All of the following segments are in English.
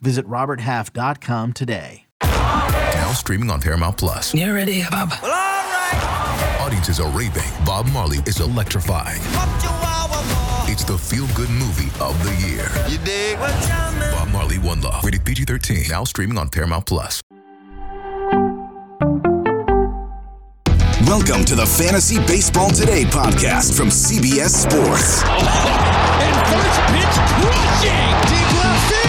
Visit RobertHalf.com today. Now streaming on Paramount Plus. You ready, Bob? Well, all right. Audiences are raving. Bob Marley is electrifying. It's the feel-good movie of the year. You dig? Bob Marley One Love. Rated PG-13. Now streaming on Paramount Plus. Welcome to the Fantasy Baseball Today podcast from CBS Sports. And first pitch crushing. Deep left field.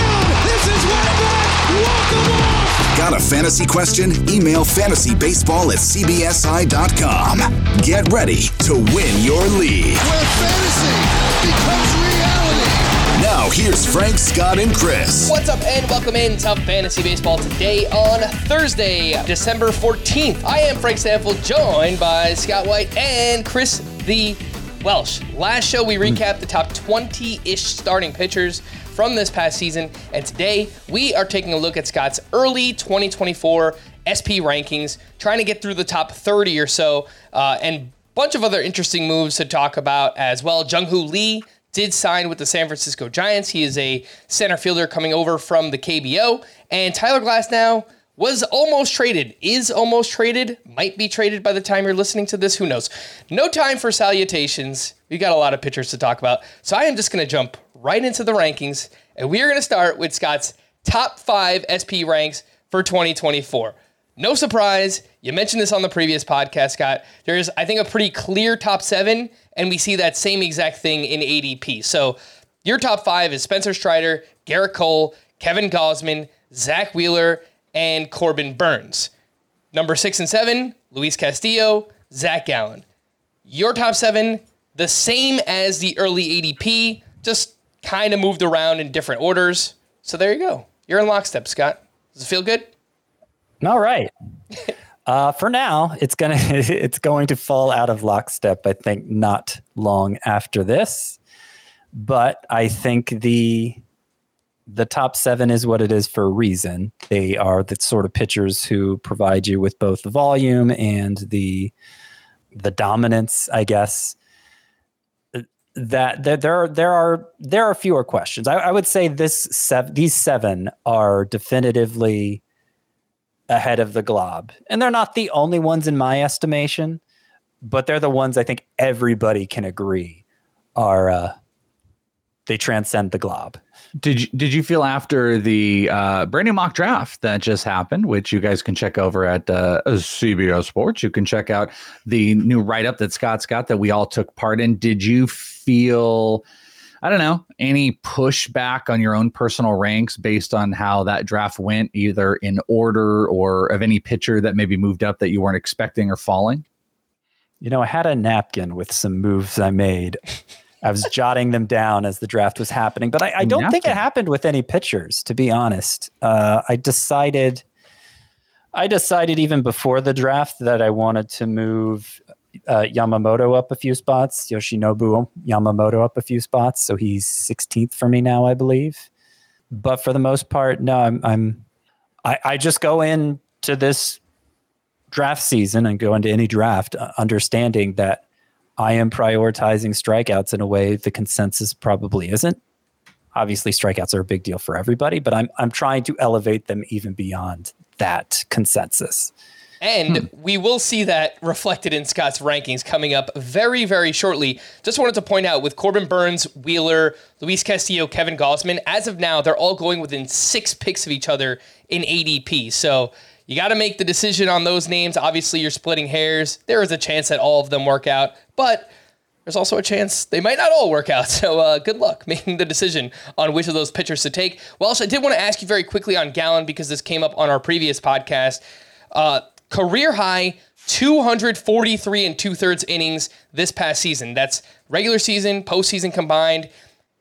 Got a fantasy question? Email fantasybaseball at cbsi.com. Get ready to win your league. Where fantasy becomes reality. Now, here's Frank, Scott, and Chris. What's up, and welcome in to Fantasy Baseball today on Thursday, December 14th. I am Frank Stampfl, joined by Scott White and Chris the Welsh. Last show, we recapped the top 20 ish starting pitchers from this past season, and today we are taking a look at Scott's early 2024 SP rankings, trying to get through the top 30 or so, uh, and bunch of other interesting moves to talk about as well. Jung Hoo Lee did sign with the San Francisco Giants. He is a center fielder coming over from the KBO. And Tyler Glasnow was almost traded, is almost traded, might be traded by the time you're listening to this. Who knows? No time for salutations. We got a lot of pitchers to talk about. So I am just going to jump right into the rankings. And we are going to start with Scott's top five SP ranks for 2024. No surprise, you mentioned this on the previous podcast, Scott. There is, I think, a pretty clear top seven, and we see that same exact thing in ADP. So your top five is Spencer Strider, Gerrit Cole, Kevin Gausman, Zack Wheeler, and Corbin Burnes. Number six and seven, Luis Castillo, Zach Gallen. Your top seven, the same as the early ADP, just kind of moved around in different orders. So there you go. You're in lockstep, Scott. Does it feel good? All right. Uh, for now, it's gonna it's going to fall out of lockstep. I think not long after this, but I think the the top seven is what it is for a reason. They are the sort of pitchers who provide you with both the volume and the the dominance, I guess. That there, there are there are there are fewer questions. I, I would say this sev- these seven are definitively ahead of the glob. And they're not the only ones in my estimation, but they're the ones I think everybody can agree are uh, they transcend the glob. Did you, did you feel after the uh, brand new mock draft that just happened, which you guys can check over at uh, CBS Sports? You can check out the new write up that Scott's got that we all took part in. Did you feel I don't know, any pushback on your own personal ranks based on how that draft went, either in order or of any pitcher that maybe moved up that you weren't expecting or falling? You know, I had a napkin with some moves I made. I was jotting them down as the draft was happening, but I, I don't think it happened with any pitchers, to be honest. Uh, I decided, I decided even before the draft that I wanted to move uh, Yamamoto up a few spots, Yoshinobu Yamamoto up a few spots. So he's 16th for me now, I believe. But for the most part, no, I'm, I'm I, I just go into this draft season and go into any draft uh, understanding that I am prioritizing strikeouts in a way the consensus probably isn't. Obviously, strikeouts are a big deal for everybody, but I'm I'm trying to elevate them even beyond that consensus. And Hmm. we will see that reflected in Scott's rankings coming up very, very shortly. Just wanted to point out with Corbin Burnes, Wheeler, Luis Castillo, Kevin Gausman, as of now, they're all going within six picks of each other in ADP. So you got to make the decision on those names. Obviously, you're splitting hairs. There is a chance that all of them work out, but there's also a chance they might not all work out. So uh, good luck making the decision on which of those pitchers to take. Welsh, I did want to ask you very quickly on Gallen because this came up on our previous podcast. Uh, career high 243 and two thirds innings this past season. That's regular season, postseason combined.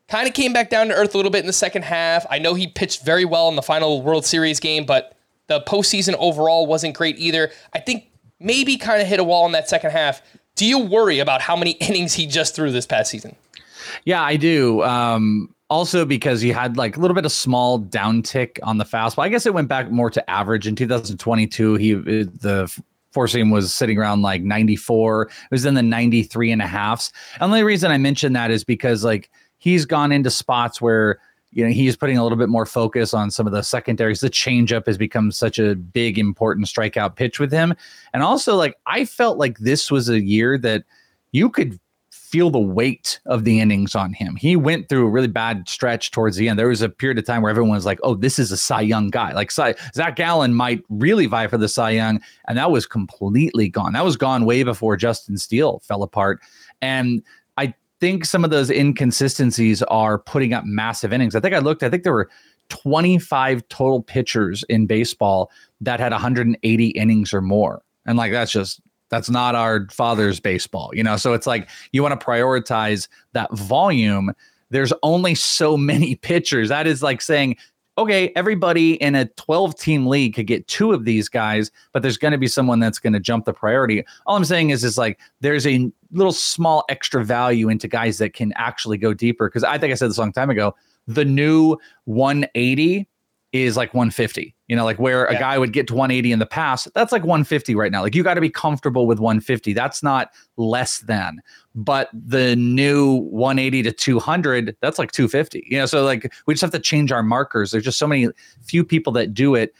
Kind of came back down to earth a little bit in the second half. I know he pitched very well in the final World Series game, but The postseason overall wasn't great either. I think maybe kind of hit a wall in that second half. Do you worry about how many innings he just threw this past season? Yeah, I do. Um, also because he had like a little bit of small downtick on the fastball. I guess it went back more to average in 2022. He the four seam was sitting around like 94. It was in the 93 and a halfs. And the only reason I mention that is because like he's gone into spots where you know he's putting a little bit more focus on some of the secondaries. The changeup has become such a big important strikeout pitch with him. And also like I felt like this was a year that you could feel the weight of the innings on him. He went through a really bad stretch towards the end. There was a period of time where everyone was like, "Oh, this is a Cy Young guy." Like Cy, Zach Gallen might really vie for the Cy Young, and that was completely gone. That was gone way before Justin Steele fell apart. And think some of those inconsistencies are putting up massive innings. I think I looked. I think there were 25 total pitchers in baseball that had 180 innings or more. And like that's just that's not our father's baseball, you know? So it's like you want to prioritize that volume. There's only so many pitchers. That is like saying, okay, everybody in a 12 team league could get two of these guys, but there's going to be someone that's going to jump the priority. All I'm saying is, is like there's a little small extra value into guys that can actually go deeper. Cause I think I said this a long time ago. The new 180 is like 150. You know, like where yeah. a guy would get to 180 in the past, that's like 150 right now. Like you got to be comfortable with 150. That's not less than. But the new 180 to 200, that's like 250. You know, so like we just have to change our markers. There's just so many few people that do it.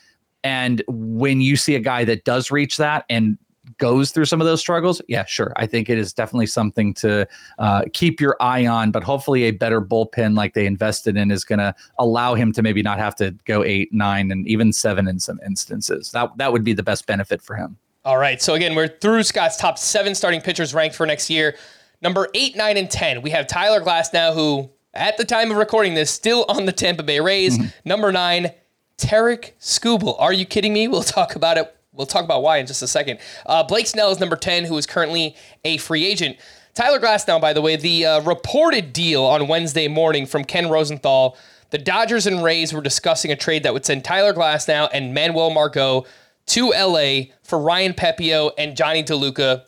And when you see a guy that does reach that and goes through some of those struggles, yeah, sure. I think it is definitely something to uh, keep your eye on, but hopefully a better bullpen like they invested in is going to allow him to maybe not have to go eight, nine, and even seven in some instances. That, that would be the best benefit for him. All right. So again, we're through Scott's top seven starting pitchers ranked for next year. Number eight, nine, and 10, we have Tyler Glasnow, who at the time of recording this, still on the Tampa Bay Rays. Mm-hmm. Number nine, Tarik Skubal. Are you kidding me? We'll talk about it We'll talk about why in just a second. Uh, Blake Snell is number 10, who is currently a free agent. Tyler Glasnow, by the way, the uh, reported deal on Wednesday morning from Ken Rosenthal, the Dodgers and Rays were discussing a trade that would send Tyler Glasnow and Manuel Margot to LA for Ryan Pepiot and Jonny DeLuca.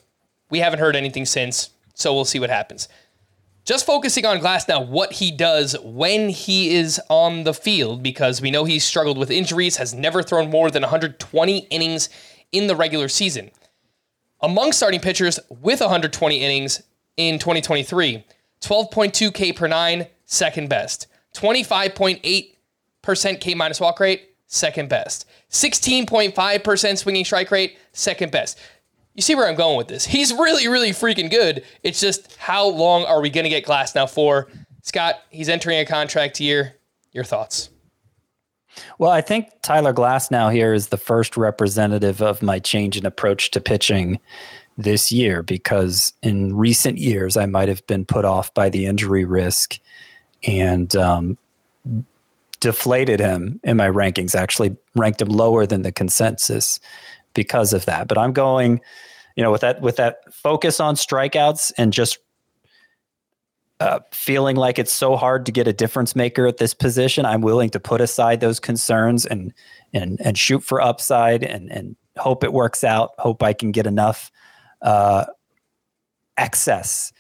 We haven't heard anything since, so we'll see what happens. Just focusing on Glasnow, what he does when he is on the field, because we know he's struggled with injuries, has never thrown more than 120 innings in the regular season. Among starting pitchers with 120 innings in 2023, 12.2 K per nine, second best. 25.8% K minus walk rate, second best. 16.5% swinging strike rate, second best you see where I'm going with this. He's really, really freaking good. It's just how long are we going to get Glasnow for? Scott, he's entering a contract year. Your thoughts? Well, I think Tyler Glasnow here is the first representative of my change in approach to pitching this year because in recent years I might have been put off by the injury risk and um, deflated him in my rankings, actually ranked him lower than the consensus because of that. But I'm going, you know, with that with that focus on strikeouts and just uh, feeling like it's so hard to get a difference maker at this position, I'm willing to put aside those concerns and and and shoot for upside and and hope it works out. Hope I can get enough uh, excess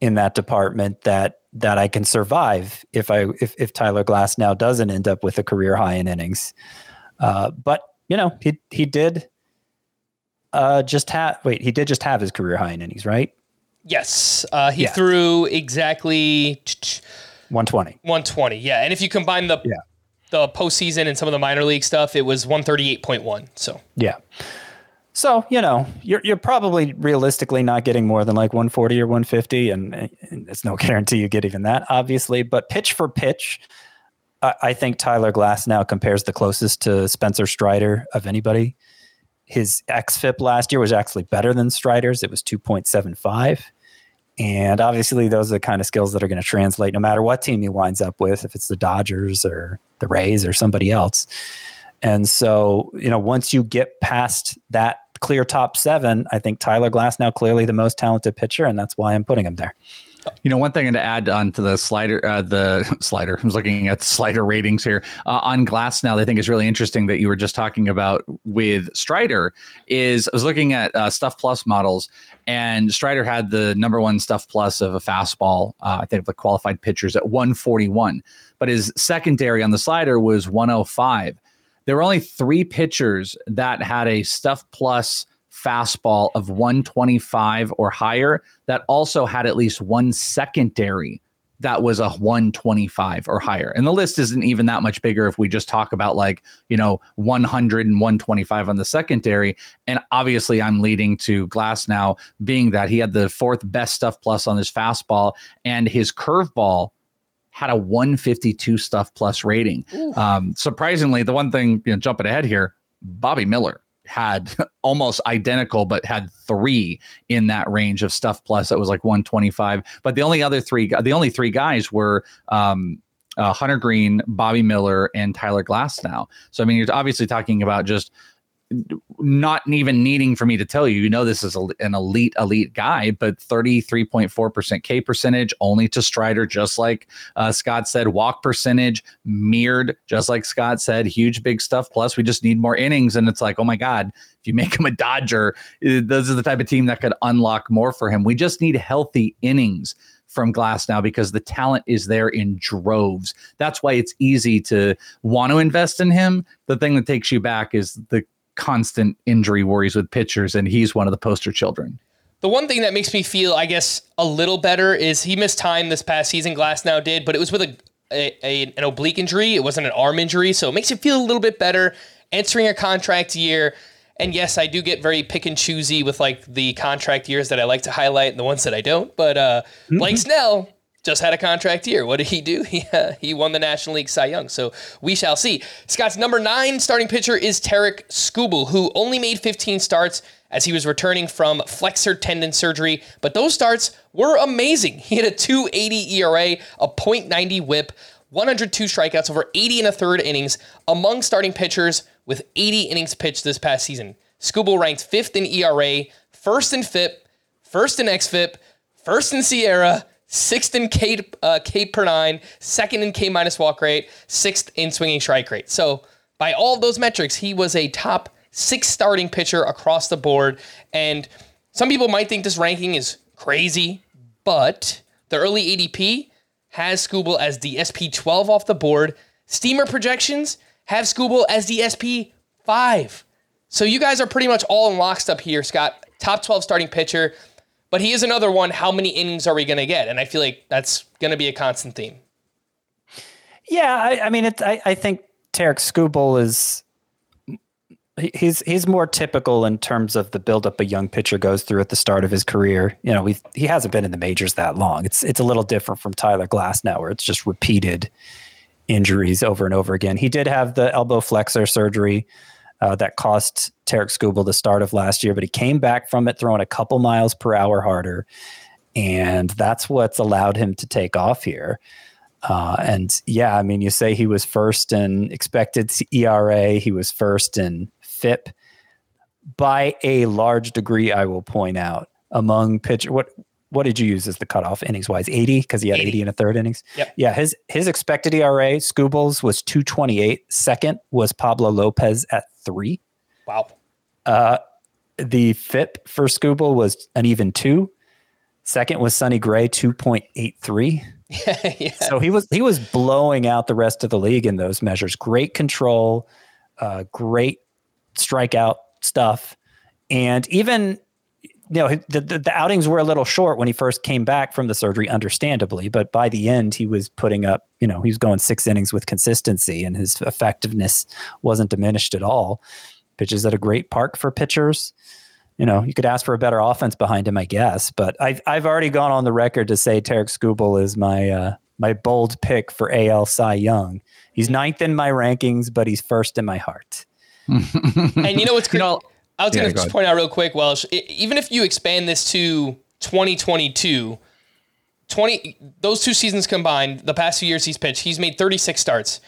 in that department that that I can survive if I if if Tyler Glasnow doesn't end up with a career high in innings. Uh, but you know he he did uh, just have wait, he did just have his career high in innings, right? Yes, uh, he yeah. threw exactly 120. 120, yeah. And if you combine the yeah. the postseason and some of the minor league stuff, it was 138.1. So yeah. So you know you're you're probably realistically not getting more than like 140 or 150, and, and it's no guarantee you get even that, obviously. But pitch for pitch, I, I think Tyler Glasnow compares the closest to Spencer Strider of anybody his xFIP last year was actually better than Strider's. It was 2.75. And obviously, those are the kind of skills that are going to translate no matter what team he winds up with, if it's the Dodgers or the Rays or somebody else. And so, you know, once you get past that clear top seven, I think Tyler Glasnow clearly the most talented pitcher, and that's why I'm putting him there. You know, one thing to add on to the slider, uh, the slider. I was looking at slider ratings here uh, on Glasnow. I think is really interesting that you were just talking about with Strider. Is I was looking at uh, Stuff Plus models, and Strider had the number one Stuff Plus of a fastball. Uh, I think of the qualified pitchers at 141, but his secondary on the slider was 105. There were only three pitchers that had a Stuff Plus fastball of 125 or higher that also had at least one secondary that was a 125 or higher. And the list isn't even that much bigger if we just talk about like, you know, 100 and 125 on the secondary. And obviously, I'm leading to Glasnow being that he had the fourth best stuff plus on his fastball and his curveball had a 152 stuff plus rating. Um, surprisingly, the one thing, you know, jumping ahead here, Bobby Miller had almost identical, but had three in that range of stuff plus that was like 125. But the only other three, the only three guys were um, uh, Hunter Greene, Bobby Miller, and Tyler Glasnow. So I mean, you're obviously talking about just not even needing for me to tell you, you know, this is a, an elite, elite guy, but 33.4% K percentage only to Strider, just like uh, Scott said, walk percentage mirrored, just like Scott said, huge, big stuff. Plus, we just need more innings. And it's like, oh my God, if you make him a Dodger, uh, those are the type of team that could unlock more for him. We just need healthy innings from Glasnow because the talent is there in droves. That's why it's easy to want to invest in him. The thing that takes you back is the constant injury worries with pitchers, and he's one of the poster children. The one thing that makes me feel, I guess, a little better is he missed time this past season. Glasnow did, but it was with a, a, a, an oblique injury. It wasn't an arm injury, so it makes you feel a little bit better entering a contract year. And yes, I do get very pick and choosy with like the contract years that I like to highlight and the ones that I don't. But uh, mm-hmm. Blake Snell, just had a contract year. What did he do? He, uh, he won the National League Cy Young. So we shall see. Scott's number nine starting pitcher is Tarik Skubal, who only made 15 starts as he was returning from flexor tendon surgery. But those starts were amazing. He had a 280 ERA, a .90 whip, 102 strikeouts, over 80 and a third innings among starting pitchers with 80 innings pitched this past season. Skubal ranked fifth in ERA, first in FIP, first in XFIP, first in SIERA, sixth in K, uh, K per nine, second in K minus walk rate, sixth in swinging strike rate. So by all of those metrics, he was a top six starting pitcher across the board. And some people might think this ranking is crazy, but the early ADP has Skubal as the SP12 off the board. Steamer projections have Skubal as the SP5. So you guys are pretty much all in lockstep here, Scott. Top 12 starting pitcher. But he is another one. How many innings are we going to get? And I feel like that's going to be a constant theme. Yeah, I, I mean, I, I think Tarik Skubal is he's he's more typical in terms of the buildup a young pitcher goes through at the start of his career. You know, we he hasn't been in the majors that long. It's it's a little different from Tyler Glasnow, where it's just repeated injuries over and over again. He did have the elbow flexor surgery uh, that cost Tarik Skubal the start of last year, but he came back from it throwing a couple miles per hour harder. And that's what's allowed him to take off here. Uh, and yeah, I mean, you say he was first in expected ERA, he was first in FIP by a large degree, I will point out among pitch. What what did you use as the cutoff innings wise? 80 because he had 80. 80 in a third innings. Yep. Yeah, his his expected ERA, Skubal's was 228. Second was Pablo Lopez at three. Wow. Uh, the FIP for Skubal was an even two. Second was Sonny Gray, 2.83. yeah. So he was he was blowing out the rest of the league in those measures. Great control, uh, great strikeout stuff, and even you know the, the, the outings were a little short when he first came back from the surgery, understandably. But by the end, he was putting up you know he was going six innings with consistency, and his effectiveness wasn't diminished at all. Pitches at a great park for pitchers. You know, you could ask for a better offense behind him, I guess. But I've I've already gone on the record to say Tarik Skubal is my uh, my bold pick for AL Cy Young. He's ninth in my rankings, but he's first in my heart. and you know what's you know, I was yeah, going to just point out real quick, Welsh. Even if you expand this to 2022, 20 those two seasons combined, the past few years he's pitched, he's made 36 starts,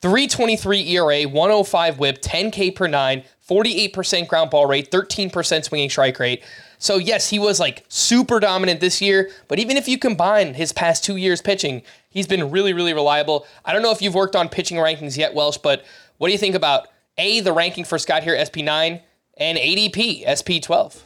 323 ERA, 105 WHIP, 10K per nine, 48% ground ball rate, 13% swinging strike rate. So yes, he was like super dominant this year, but even if you combine his past two years pitching, he's been really, really reliable. I don't know if you've worked on pitching rankings yet, Welsh, but what do you think about A, the ranking for Scott here, SP9, and ADP, SP12?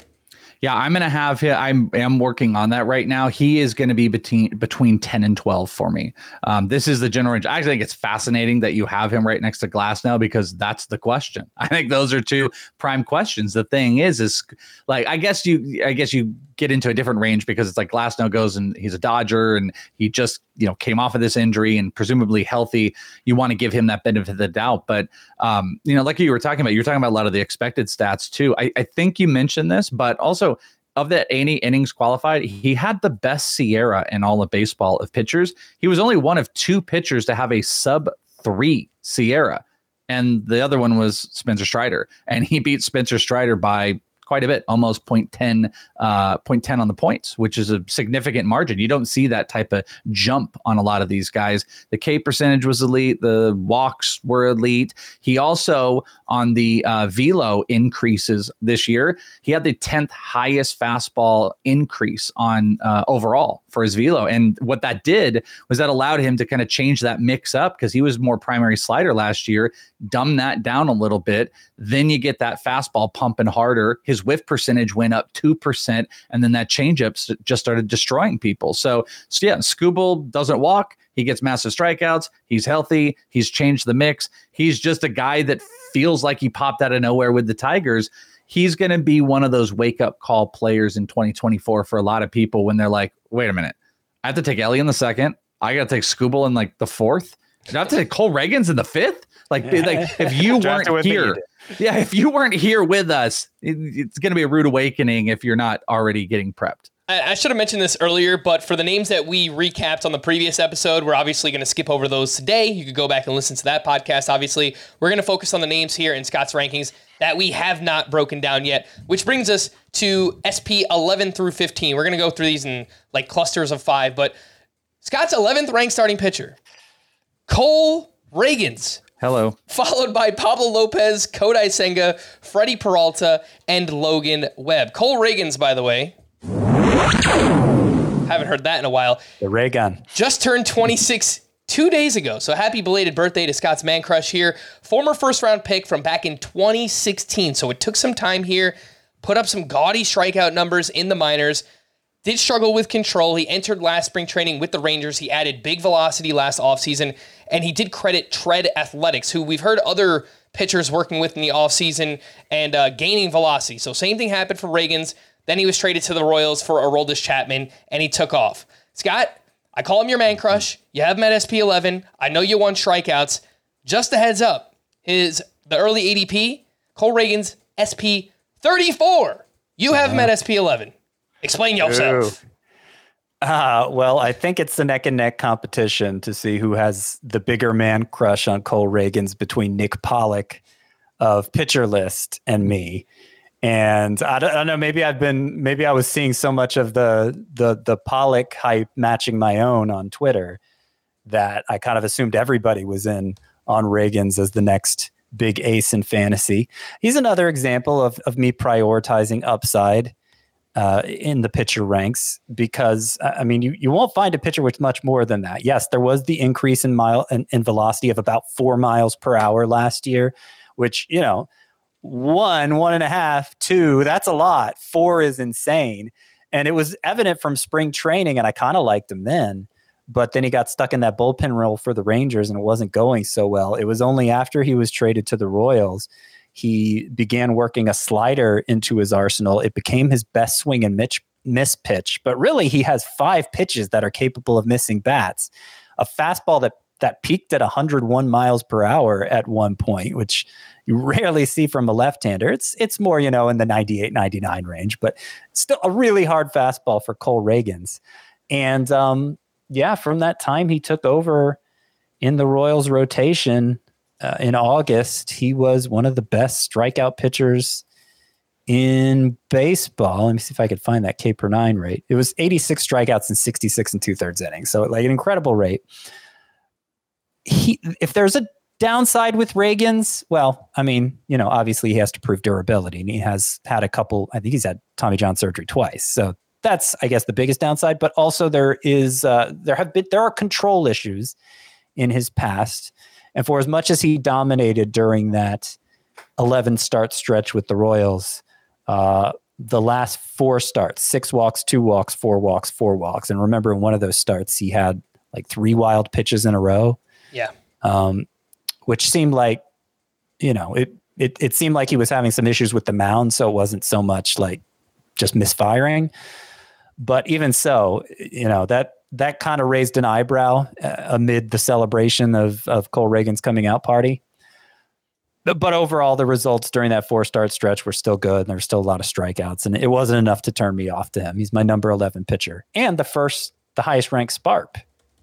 Yeah, I'm gonna have him. I'm am working on that right now. He is going to be between between 10 and 12 for me. Um, this is the general range. I think it's fascinating that you have him right next to Glasnow because that's the question. I think those are two prime questions. The thing is, is like I guess you I guess you get into a different range because it's like Glasnow goes and he's a Dodger and he just you know came off of this injury and presumably healthy. You want to give him that benefit of the doubt, but um, you know, like you were talking about, you're talking about a lot of the expected stats too. I, I think you mentioned this, but also of that 80 innings qualified, he had the best SIERA in all of baseball of pitchers. He was only one of two pitchers to have a sub three SIERA And the other one was Spencer Strider. And he beat Spencer Strider by quite a bit, almost 0.10, uh, 0.10 on the points, which is a significant margin. You don't see that type of jump on a lot of these guys. The K percentage was elite. The walks were elite. He also, on the uh, velo increases this year, he had the 10th highest fastball increase on uh, overall for his velo. And what that did was that allowed him to kind of change that mix up because he was more primary slider last year, dumb that down a little bit. Then you get that fastball pumping harder. His whiff percentage went up 2%. And then that changeup just started destroying people. So, so yeah, Skubal doesn't walk. He gets massive strikeouts. He's healthy. He's changed the mix. He's just a guy that feels like he popped out of nowhere with the Tigers. He's going to be one of those wake up call players in 2024 for a lot of people when they're like, wait a minute, I have to take Elly in the second. I got to take Skubal in like the fourth. I have to take Cole Ragans in the fifth. Like, like if you weren't here, yeah, if you weren't here with us, it, it's going to be a rude awakening if you're not already getting prepped. I should have mentioned this earlier, but for the names that we recapped on the previous episode, we're obviously going to skip over those today. You could go back and listen to that podcast. Obviously, we're going to focus on the names here in Scott's rankings that we have not broken down yet, which brings us to SP 11 through 15. We're going to go through these in like clusters of five, but Scott's 11th ranked starting pitcher, Cole Ragans. Hello. Followed by Pablo Lopez, Kodai Senga, Freddie Peralta, and Logan Webb. Cole Ragans, by the way, haven't heard that in a while. The ray gun. Just turned 26 two days ago. So happy belated birthday to Scott's man crush here. Former first round pick from back in 2016. So it took some time here, put up some gaudy strikeout numbers in the minors. Did struggle with control. He entered last spring training with the Rangers. He added big velocity last offseason, and he did credit Tread Athletics, who we've heard other pitchers working with in the offseason and uh, gaining velocity. So same thing happened for Ragans. Then he was traded to the Royals for Aroldis Chapman, and he took off. Scott, I call him your man crush. You have him at SP11. I know you want strikeouts. Just a heads up, his the early ADP, Cole Ragans SP34. You have him at SP11. Explain yourself. Uh, well, I think it's the neck and neck competition to see who has the bigger man crush on Cole Ragans between Nick Pollack of Pitcher List and me and I don't, I don't, know maybe i've been maybe i was seeing so much of the the the Pollack hype matching my own on twitter that i kind of assumed everybody was in on ragans as the next big ace in fantasy he's another example of, of me prioritizing upside uh, in the pitcher ranks because I mean you, you won't find a pitcher with much more than that. Yes, there was the increase in mile in, in velocity of about four miles per hour last year, which you know one, one and a half, two, that's a lot. Four is insane. And it was evident from spring training, and I kind of liked him then. But then he got stuck in that bullpen role for the Rangers, and it wasn't going so well. It was only after he was traded to the Royals he began working a slider into his arsenal. It became his best swing and mitch, miss pitch. But really, he has five pitches that are capable of missing bats. A fastball that that peaked at 101 miles per hour at one point, which you rarely see from a left-hander. It's it's more, you know, in the 98, 99 range, but still a really hard fastball for Cole Ragans. And um, yeah, from that time he took over in the Royals rotation uh, in August. He was one of the best strikeout pitchers in baseball. Let me see if I could find that K per nine rate. It was 86 strikeouts and 66 and two thirds innings. So like an incredible rate he if there's a downside with Ragans, well, I mean, you know, obviously he has to prove durability, and he has had a couple. I think he's had Tommy John surgery twice, so that's I guess the biggest downside. But also there is uh, there have been there are control issues in his past, and for as much as he dominated during that 11 start stretch with the Royals, uh, the last four starts, six walks, two walks, four walks, four walks, and remember in one of those starts he had like three wild pitches in a row. Yeah. Um, which seemed like, you know, it, it, it seemed like he was having some issues with the mound. So it wasn't so much like just misfiring. But even so, you know, that, that kind of raised an eyebrow uh, amid the celebration of, of Cole Ragans coming out party. But, but overall, the results during that four start stretch were still good. And there were still a lot of strikeouts. And it wasn't enough to turn me off to him. He's my number 11 pitcher and the first, the highest ranked SPARP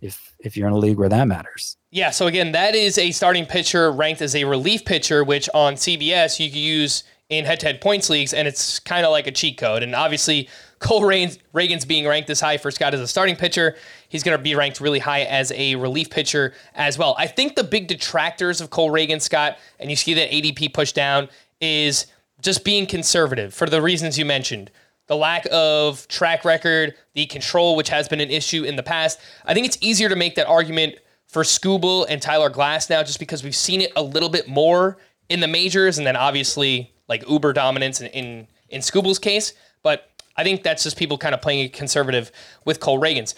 if if you're in a league where that matters. Yeah, so again, that is a starting pitcher ranked as a relief pitcher, which on CBS you can use in head-to-head points leagues, and it's kind of like a cheat code. And obviously, Cole Ragans being ranked this high for Scott as a starting pitcher, he's going to be ranked really high as a relief pitcher as well. I think the big detractors of Cole Reagan, Scott, and you see that ADP push down, is just being conservative for the reasons you mentioned the lack of track record, the control, which has been an issue in the past. I think it's easier to make that argument for Skubal and Tyler Glasnow just because we've seen it a little bit more in the majors and then obviously like uber dominance in, in, in Skubal's case. But I think that's just people kind of playing conservative with Cole Ragans.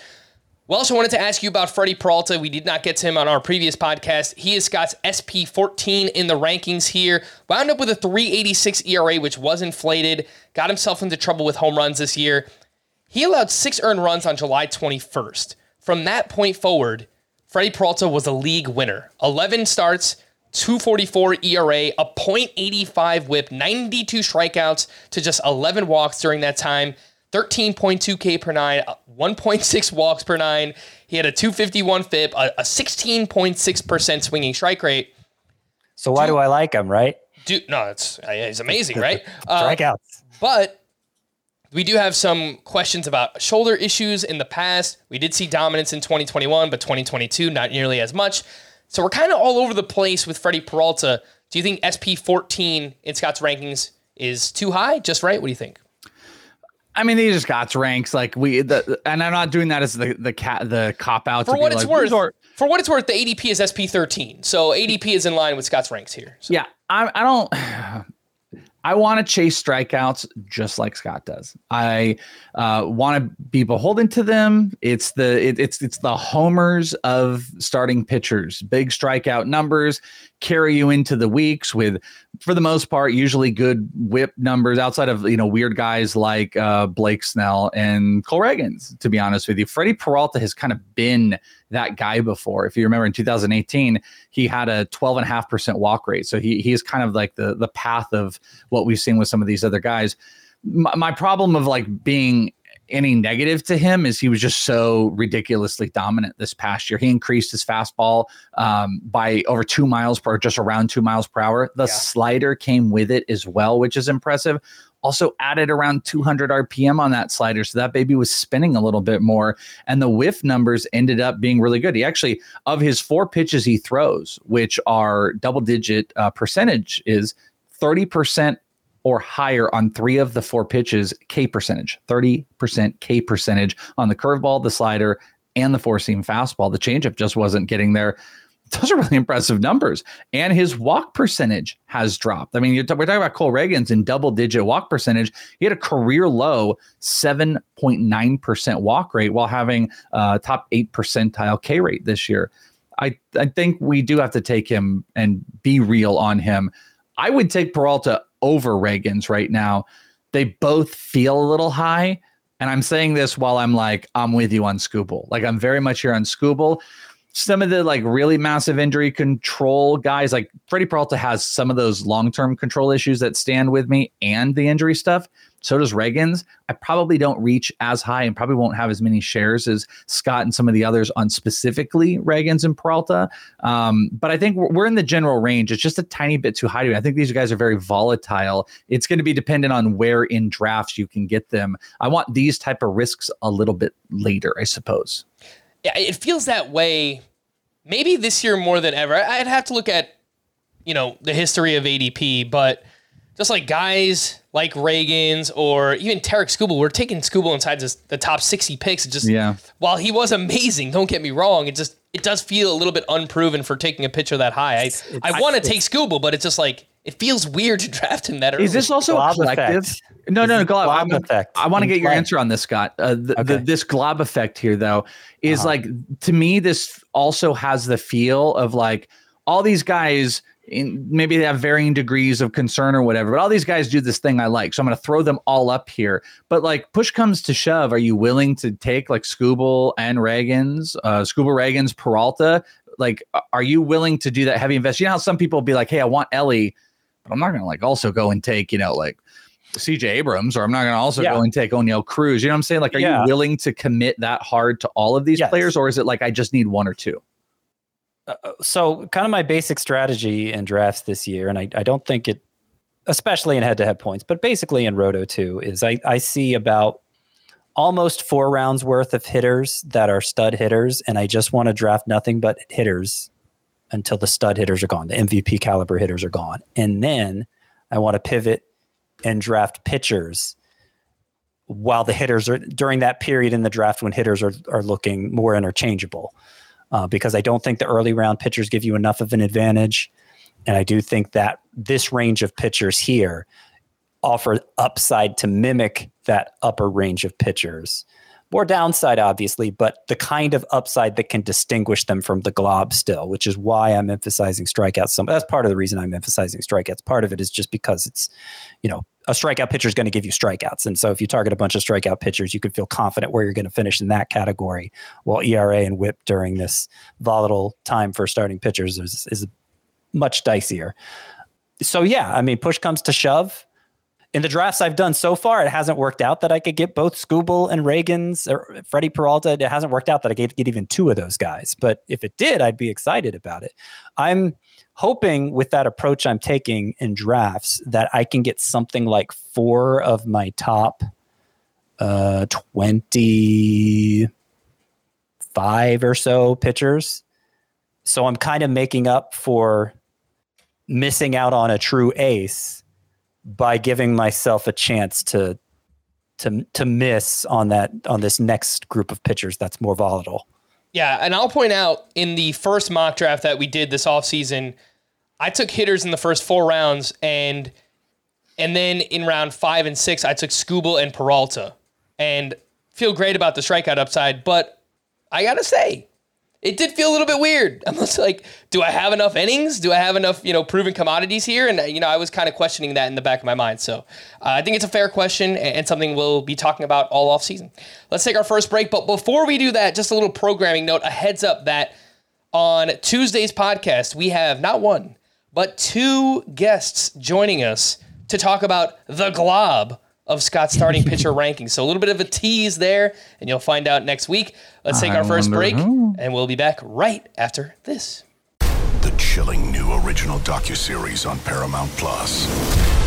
We also wanted to ask you about Freddie Peralta. We did not get to him on our previous podcast. He is Scott's SP 14 in the rankings here. Wound up with a 386 ERA, which was inflated. Got himself into trouble with home runs this year. He allowed six earned runs on July 21st. From that point forward, Freddie Peralta was a league winner. 11 starts, 244 ERA, a .85 whip, 92 strikeouts to just 11 walks during that time. 13.2 K per nine, 1.6 walks per nine. He had a 251 FIP, a, a 16.6% swinging strike rate. So why do, do I like him, right? Do, no, it's uh, he's amazing, right? Uh, Strikeouts. But we do have some questions about shoulder issues in the past. We did see dominance in 2021, but 2022 not nearly as much. So we're kind of all over the place with Freddie Peralta. Do you think SP 14 in Scott's rankings is too high? Just right? What do you think? I mean, they just got ranks like we, the, and I'm not doing that as the the cat the cop out. For what it's like, worth, for what it's worth, the ADP is SP 13, so ADP is in line with Scott's ranks here. So. Yeah, I, I don't. I want to chase strikeouts just like Scott does. I uh, want to be beholden to them. It's the it, it's it's the homers of starting pitchers. Big strikeout numbers carry you into the weeks with, for the most part, usually good whip numbers outside of you know weird guys like uh, Blake Snell and Cole Ragans. To be honest with you, Freddie Peralta has kind of been that guy before. If you remember in 2018, he had a 12.5% walk rate. So he he's kind of like the the path of what we've seen with some of these other guys. My, my problem of like being any negative to him is he was just so ridiculously dominant this past year. He increased his fastball um, by over two miles per, just around two miles per hour. The yeah. slider came with it as well, which is impressive also added around 200 RPM on that slider. So that baby was spinning a little bit more. And the whiff numbers ended up being really good. He actually, of his four pitches he throws, which are double digit uh, percentage, is 30% or higher on three of the four pitches K percentage, 30% K percentage on the curveball, the slider, and the four seam fastball. The changeup just wasn't getting there those are really impressive numbers. And his walk percentage has dropped. I mean, we're talking about Cole Ragans in double digit walk percentage. He had a career low 7.9% walk rate while having a top eight percentile K rate this year. I, I think we do have to take him and be real on him. I would take Peralta over Ragans right now. They both feel a little high. And I'm saying this while I'm like, I'm with you on Skubal. Like, I'm very much here on Skubal some of the like really massive injury control guys, like Freddie Peralta has some of those long term control issues that stand with me and the injury stuff. So does Ragans. I probably don't reach as high and probably won't have as many shares as Scott and some of the others on specifically Ragans and Peralta. Um, but I think we're in the general range. It's just a tiny bit too high to me. I think these guys are very volatile. It's going to be dependent on where in drafts you can get them. I want these type of risks a little bit later, I suppose yeah, it feels that way maybe this year more than ever. I'd have to look at, you know, the history of ADP, but just like guys like Ragans or even Tarik Skubal, we're taking Skubal inside the top 60 picks. It just yeah. while he was amazing, don't get me wrong, it just it does feel a little bit unproven for taking a pitcher that high. I, I want to take Skubal, but it's just like it feels weird to draft him that early. Is this also glob a collective? Effect. No, no, no, glob, glob effect. I want to get your answer on this, Scott. Uh, the, okay. the, this glob effect here, though, is uh-huh. like to me, this also has the feel of like all these guys in, maybe they have varying degrees of concern or whatever, but all these guys do this thing I like. So I'm going to throw them all up here. But like push comes to shove, are you willing to take like Skubal and Ragans, uh, Skubal, Ragans, Peralta? Like, are you willing to do that heavy invest? You know how some people be like, hey, I want Elly, but I'm not going to like also go and take, you know, like CJ Abrams, or I'm not going to also yeah. go and take Oneil Cruz. You know what I'm saying? Like, are yeah. you willing to commit that hard to all of these yes. players, or is it like I just need one or two? Uh, uh, so kind of my basic strategy in drafts this year, and I, I don't think it, especially in head-to-head points, but basically in Roto too, is I, I see about almost four rounds worth of hitters that are stud hitters, and I just want to draft nothing but hitters until the stud hitters are gone, the MVP caliber hitters are gone, and then I want to pivot and draft pitchers while the hitters are during that period in the draft when hitters are are looking more interchangeable uh, because I don't think the early round pitchers give you enough of an advantage. And I do think that this range of pitchers here offer upside to mimic that upper range of pitchers. More downside, obviously, but the kind of upside that can distinguish them from the glob still, which is why I'm emphasizing strikeouts. That's part of the reason I'm emphasizing strikeouts. Part of it is just because it's, you know, a strikeout pitcher is going to give you strikeouts. And so if you target a bunch of strikeout pitchers, you can feel confident where you're going to finish in that category. While ERA and whip during this volatile time for starting pitchers is, is much dicier. So yeah, I mean, push comes to shove. In the drafts I've done so far, it hasn't worked out that I could get both Skubal and Ragans or Freddie Peralta. It hasn't worked out that I could get even two of those guys. But if it did, I'd be excited about it. I'm hoping with that approach I'm taking in drafts that I can get something like four of my top uh, 25 or so pitchers. So I'm kind of making up for missing out on a true ace by giving myself a chance to to to miss on that on this next group of pitchers that's more volatile. Yeah, and I'll point out in the first mock draft that we did this offseason, I took hitters in the first four rounds and and then in round five and six, I took Skubal and Peralta. And feel great about the strikeout upside, but I gotta say, it did feel a little bit weird. I'm just like, do I have enough innings? Do I have enough, you know, proven commodities here? And you know, I was kind of questioning that in the back of my mind. So uh, I think it's a fair question and something we'll be talking about all off season. Let's take our first break, but before we do that, just a little programming note, a heads up that on Tuesday's podcast we have not one but two guests joining us to talk about the glob of Scott's starting pitcher rankings. So a little bit of a tease there, and you'll find out next week. Let's take I our first break, who. and we'll be back right after this. The chilling new original docuseries on Paramount Plus.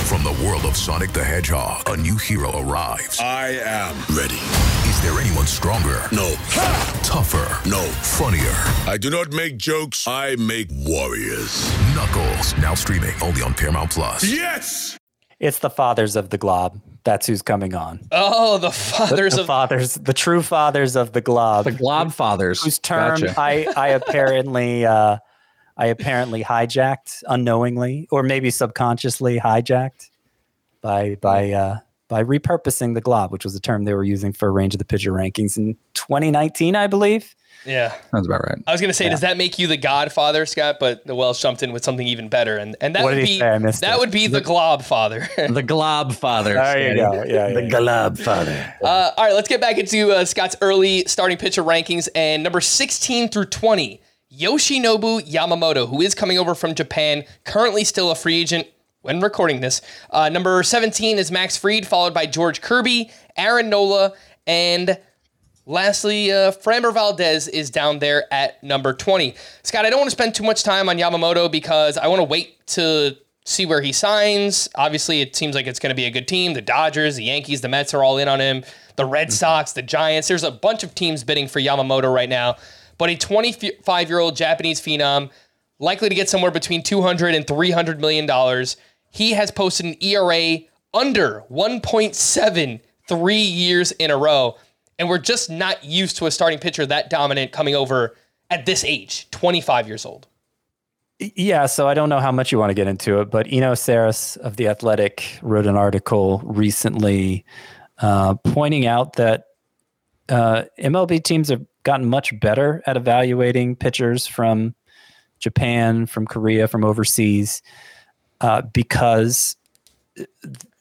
From the world of Sonic the Hedgehog, a new hero arrives. I am ready. Is there anyone stronger? No. Ha! Tougher? No. Funnier? I do not make jokes, I make warriors. Knuckles, now streaming only on Paramount Plus. Yes! It's the fathers of the glob. That's who's coming on. Oh, the fathers the, the of fathers, the true fathers of the glob. The glob fathers. Whose term gotcha. I, I apparently uh, I apparently hijacked unknowingly, or maybe subconsciously hijacked by by uh, by repurposing the glob, which was a term they were using for a range of the pitcher rankings in 2019, I believe. Yeah, sounds about right. I was gonna say, yeah. does that make you the Godfather, Scott? But the Welsh jumped in with something even better, and and that what would be that it. would be the, the Glob Father. the Glob Father. There you go. Yeah, the yeah. Glob Father. Uh, all right, let's get back into uh, Scott's early starting pitcher rankings and number 16 through 20. Yoshinobu Yamamoto, who is coming over from Japan, currently still a free agent, when recording this. Uh, number 17 is Max Fried, followed by George Kirby, Aaron Nola, and lastly, uh, Framber Valdez is down there at number 20. Scott, I don't want to spend too much time on Yamamoto because I want to wait to see where he signs. Obviously, it seems like it's going to be a good team. The Dodgers, the Yankees, the Mets are all in on him. The Red mm-hmm. Sox, the Giants. There's a bunch of teams bidding for Yamamoto right now. But a 25 year old Japanese phenom, likely to get somewhere between 200 and 300 million dollars. He has posted an ERA under 1.7 three years in a row. And we're just not used to a starting pitcher that dominant coming over at this age, 25 years old. Yeah, so I don't know how much you want to get into it, but Eno Sarris of The Athletic wrote an article recently uh, pointing out that uh, MLB teams have gotten much better at evaluating pitchers from Japan, from Korea, from overseas, uh, because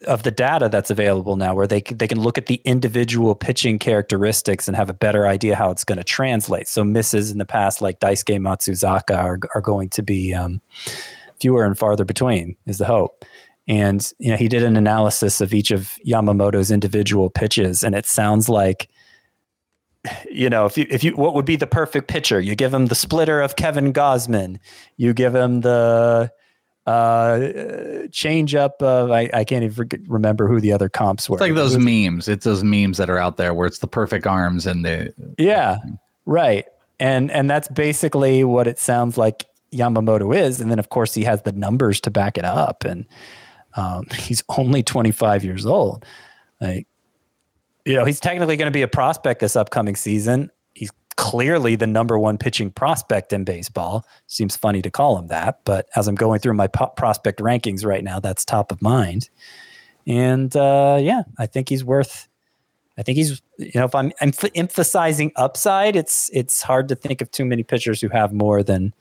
of the data that's available now, where they they can look at the individual pitching characteristics and have a better idea how it's going to translate. So misses in the past, like Daisuke Matsuzaka, are are going to be um, fewer and farther between. Is the hope. And you know, he did an analysis of each of Yamamoto's individual pitches, and it sounds like you know, if you if you what would be the perfect pitcher? You give him the splitter of Kevin Gausman. You give him the uh change up of I, I can't even remember who the other comps were. It's like those memes. It's those memes that are out there where it's the perfect arms and the Yeah. Right. And and that's basically what it sounds like Yamamoto is. And then of course he has the numbers to back it up. And um, he's only 25 years old. Like, you know, he's technically going to be a prospect this upcoming season He's clearly the number one pitching prospect in baseball. Seems funny to call him that, but as I'm going through my po- prospect rankings right now, that's top of mind. And uh, yeah, I think he's worth. I think he's you know if I'm, I'm emphasizing upside, it's it's hard to think of too many pitchers who have more than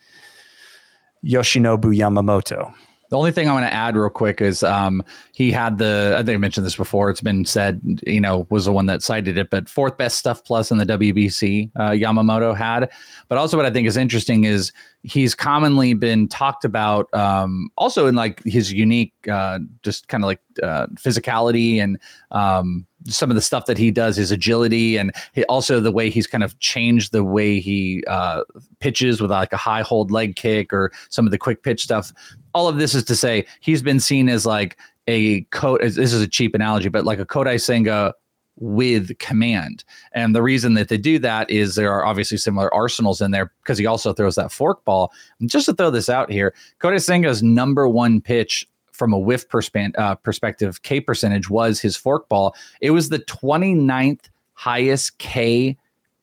Yoshinobu Yamamoto. The only thing I want to add real quick is um, he had the, I think I mentioned this before, it's been said, you know, was the one that cited it, but fourth best stuff plus in the WBC uh, Yamamoto had. But also, what I think is interesting is he's commonly been talked about um, also in like his unique, uh, just kind of like uh, physicality and um, some of the stuff that he does, his agility, and he, also the way he's kind of changed the way he uh, pitches with like a high hold leg kick or some of the quick pitch stuff. All of this is to say he's been seen as like a coat. This is a cheap analogy, but like a Kodai Senga with command. And the reason that they do that is there are obviously similar arsenals in there because he also throws that fork ball. And just to throw this out here, Kodai Senga's number one pitch from a whiff perspan- uh, perspective, K percentage was his fork ball. It was the 29th highest K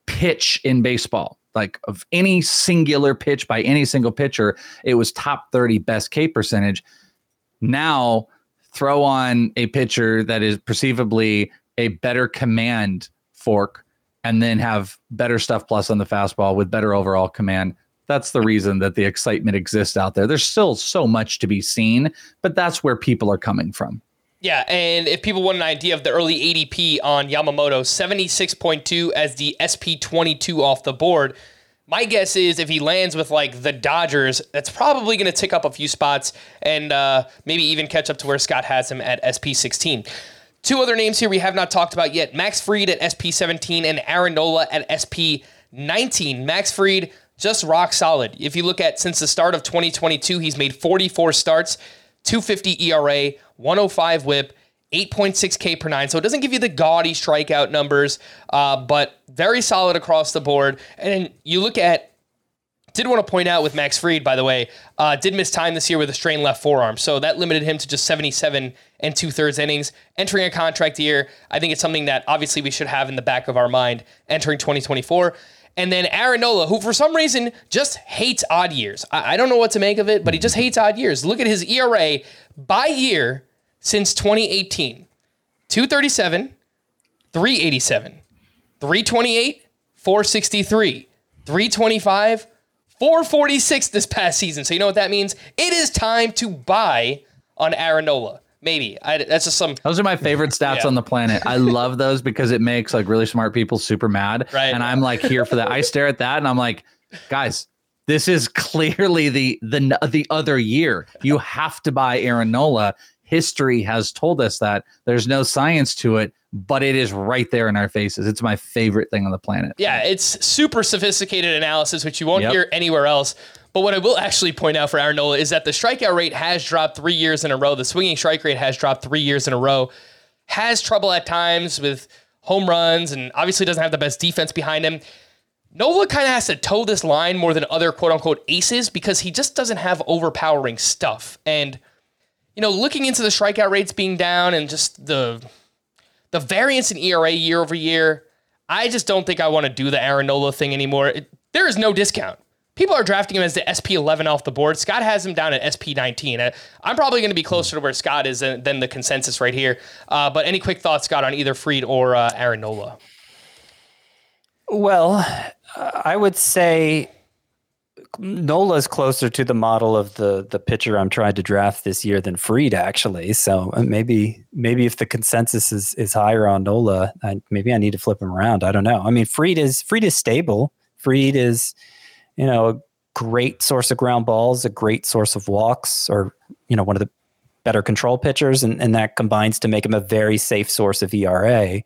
pitch in baseball. Like of any singular pitch by any single pitcher, it was top 30 best K percentage. Now, throw on a pitcher that is perceivably a better command fork and then have better stuff plus on the fastball with better overall command that's the reason that the excitement exists out there. There's still so much to be seen, but that's where people are coming from. Yeah, and if people want an idea of the early ADP on Yamamoto, 76.2 as the SP22 off the board. My guess is if he lands with like the Dodgers, that's probably going to tick up a few spots and uh, maybe even catch up to where Scott has him at SP16. Two other names here we have not talked about yet Max Fried at SP17 and Aaron Nola at SP19. Max Fried, just rock solid. If you look at since the start of 2022, he's made 44 starts, 250 ERA, 105 whip, 8.6 K per nine. So it doesn't give you the gaudy strikeout numbers, uh, but very solid across the board. And you look at, did want to point out with Max Fried, by the way, uh, did miss time this year with a strained left forearm. So that limited him to just 77 and two thirds innings. Entering a contract year, I think it's something that obviously we should have in the back of our mind entering 2024. And then Aaron Nola, who for some reason just hates odd years. I, I don't know what to make of it, but he just hates odd years. Look at his ERA by year since 2018 237, 387, 328, 463, 325, 446 this past season. So you know what that means? It is time to buy on Aaron Nola. Maybe I, that's just some. Those are my favorite stats yeah. on the planet. I love those because it makes like really smart people super mad. Right. And I'm like here for that. I stare at that and I'm like, guys, This is clearly the the the other year. You have to buy Aaron Nola. History has told us that there's no science to it, but it is right there in our faces. It's my favorite thing on the planet. Yeah, it's super sophisticated analysis, which you won't yep. hear anywhere else. But what I will actually point out for Aaron Nola is that the strikeout rate has dropped three years in a row. The swinging strike rate has dropped three years in a row. Has trouble at times with home runs and obviously doesn't have the best defense behind him. Nola kind of has to toe this line more than other quote unquote aces because he just doesn't have overpowering stuff. And, you know, looking into the strikeout rates being down and just the the variance in ERA year over year, I just don't think I want to do the Aaron Nola thing anymore. It, there is no discount. People are drafting him as the SP11 off the board. Scott has him down at SP19. Uh, I'm probably going to be closer to where Scott is than, than the consensus right here. Uh, but any quick thoughts, Scott, on either Fried or uh, Aaron Nola? Well, I would say Nola is closer to the model of the the pitcher I'm trying to draft this year than Fried actually. So uh, maybe maybe if the consensus is is higher on Nola, I, maybe I need to flip him around. I don't know. I mean, Fried is Fried is stable. Fried is you know a great source of ground balls, a great source of walks, or you know one of the better control pitchers, and, and that combines to make him a very safe source of ERA.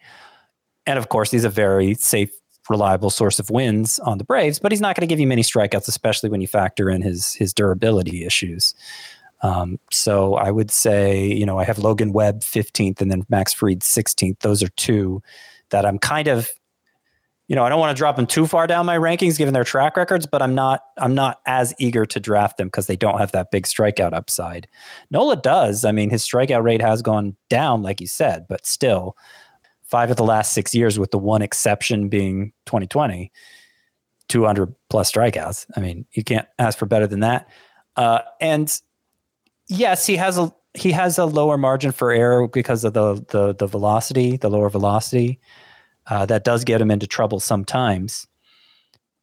And of course, he's a very safe reliable source of wins on the Braves, but he's not going to give you many strikeouts, especially when you factor in his his durability issues. Um, so I would say, you know, I have Logan Webb 15th and then Max Fried 16th. Those are two that I'm kind of, you know, I don't want to drop them too far down my rankings given their track records, but I'm not I'm not as eager to draft them because they don't have that big strikeout upside. Nola does. I mean, his strikeout rate has gone down, like you said, but still five of the last six years, with the one exception being 2020, 200 plus strikeouts. I mean, you can't ask for better than that. Uh, and yes, he has a he has a lower margin for error because of the the, the velocity, the lower velocity. Uh, that does get him into trouble sometimes.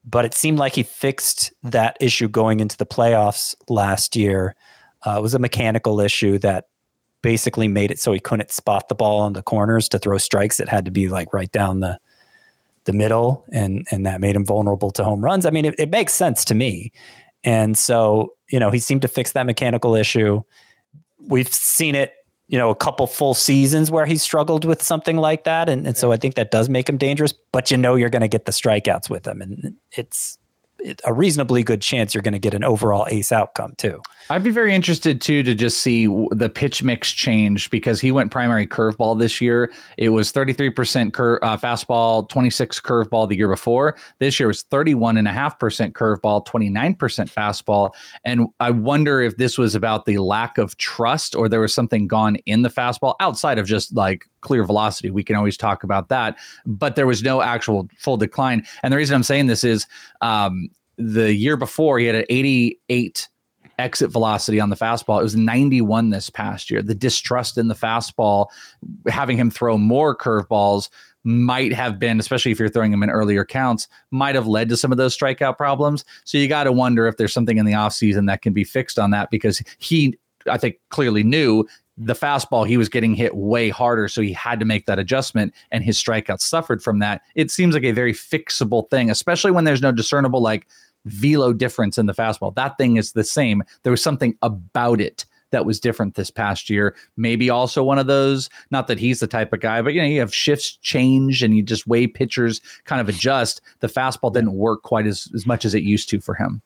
But it seemed like he fixed that issue going into the playoffs last year. Uh, it was a mechanical issue that basically made it so he couldn't spot the ball on the corners to throw strikes. It had to be like right down the the middle, and and that made him vulnerable to home runs. I mean, it, it makes sense to me. And so, you know, he seemed to fix that mechanical issue. We've seen it, you know, a couple full seasons where he struggled with something like that. And, and so I think that does make him dangerous, but you know, you're going to get the strikeouts with him. And it's, a reasonably good chance you're going to get an overall ace outcome too. I'd be very interested too to just see the pitch mix change because he went primary curveball this year. It was 33% cur- uh, fastball, 26 curveball the year before. This year was 31.5% curveball, 29% fastball. And I wonder if this was about the lack of trust or there was something gone in the fastball outside of just like clear velocity. We can always talk about that, but there was no actual full decline. And the reason I'm saying this is um, the year before he had an 88 exit velocity on the fastball. It was 91 this past year. The distrust in the fastball, having him throw more curveballs might have been, especially if you're throwing him in earlier counts, might have led to some of those strikeout problems. So you got to wonder if there's something in the offseason that can be fixed on that because he, I think, clearly knew the fastball he was getting hit way harder so he had to make that adjustment and his strikeouts suffered from that it seems like a very fixable thing especially when there's no discernible like velo difference in the fastball. That thing is the same. There was something about it that was different this past year. Maybe also one of those, not that he's the type of guy, but you know, you have shifts change and you just way pitchers kind of adjust. The fastball didn't work quite as, as much as it used to for him.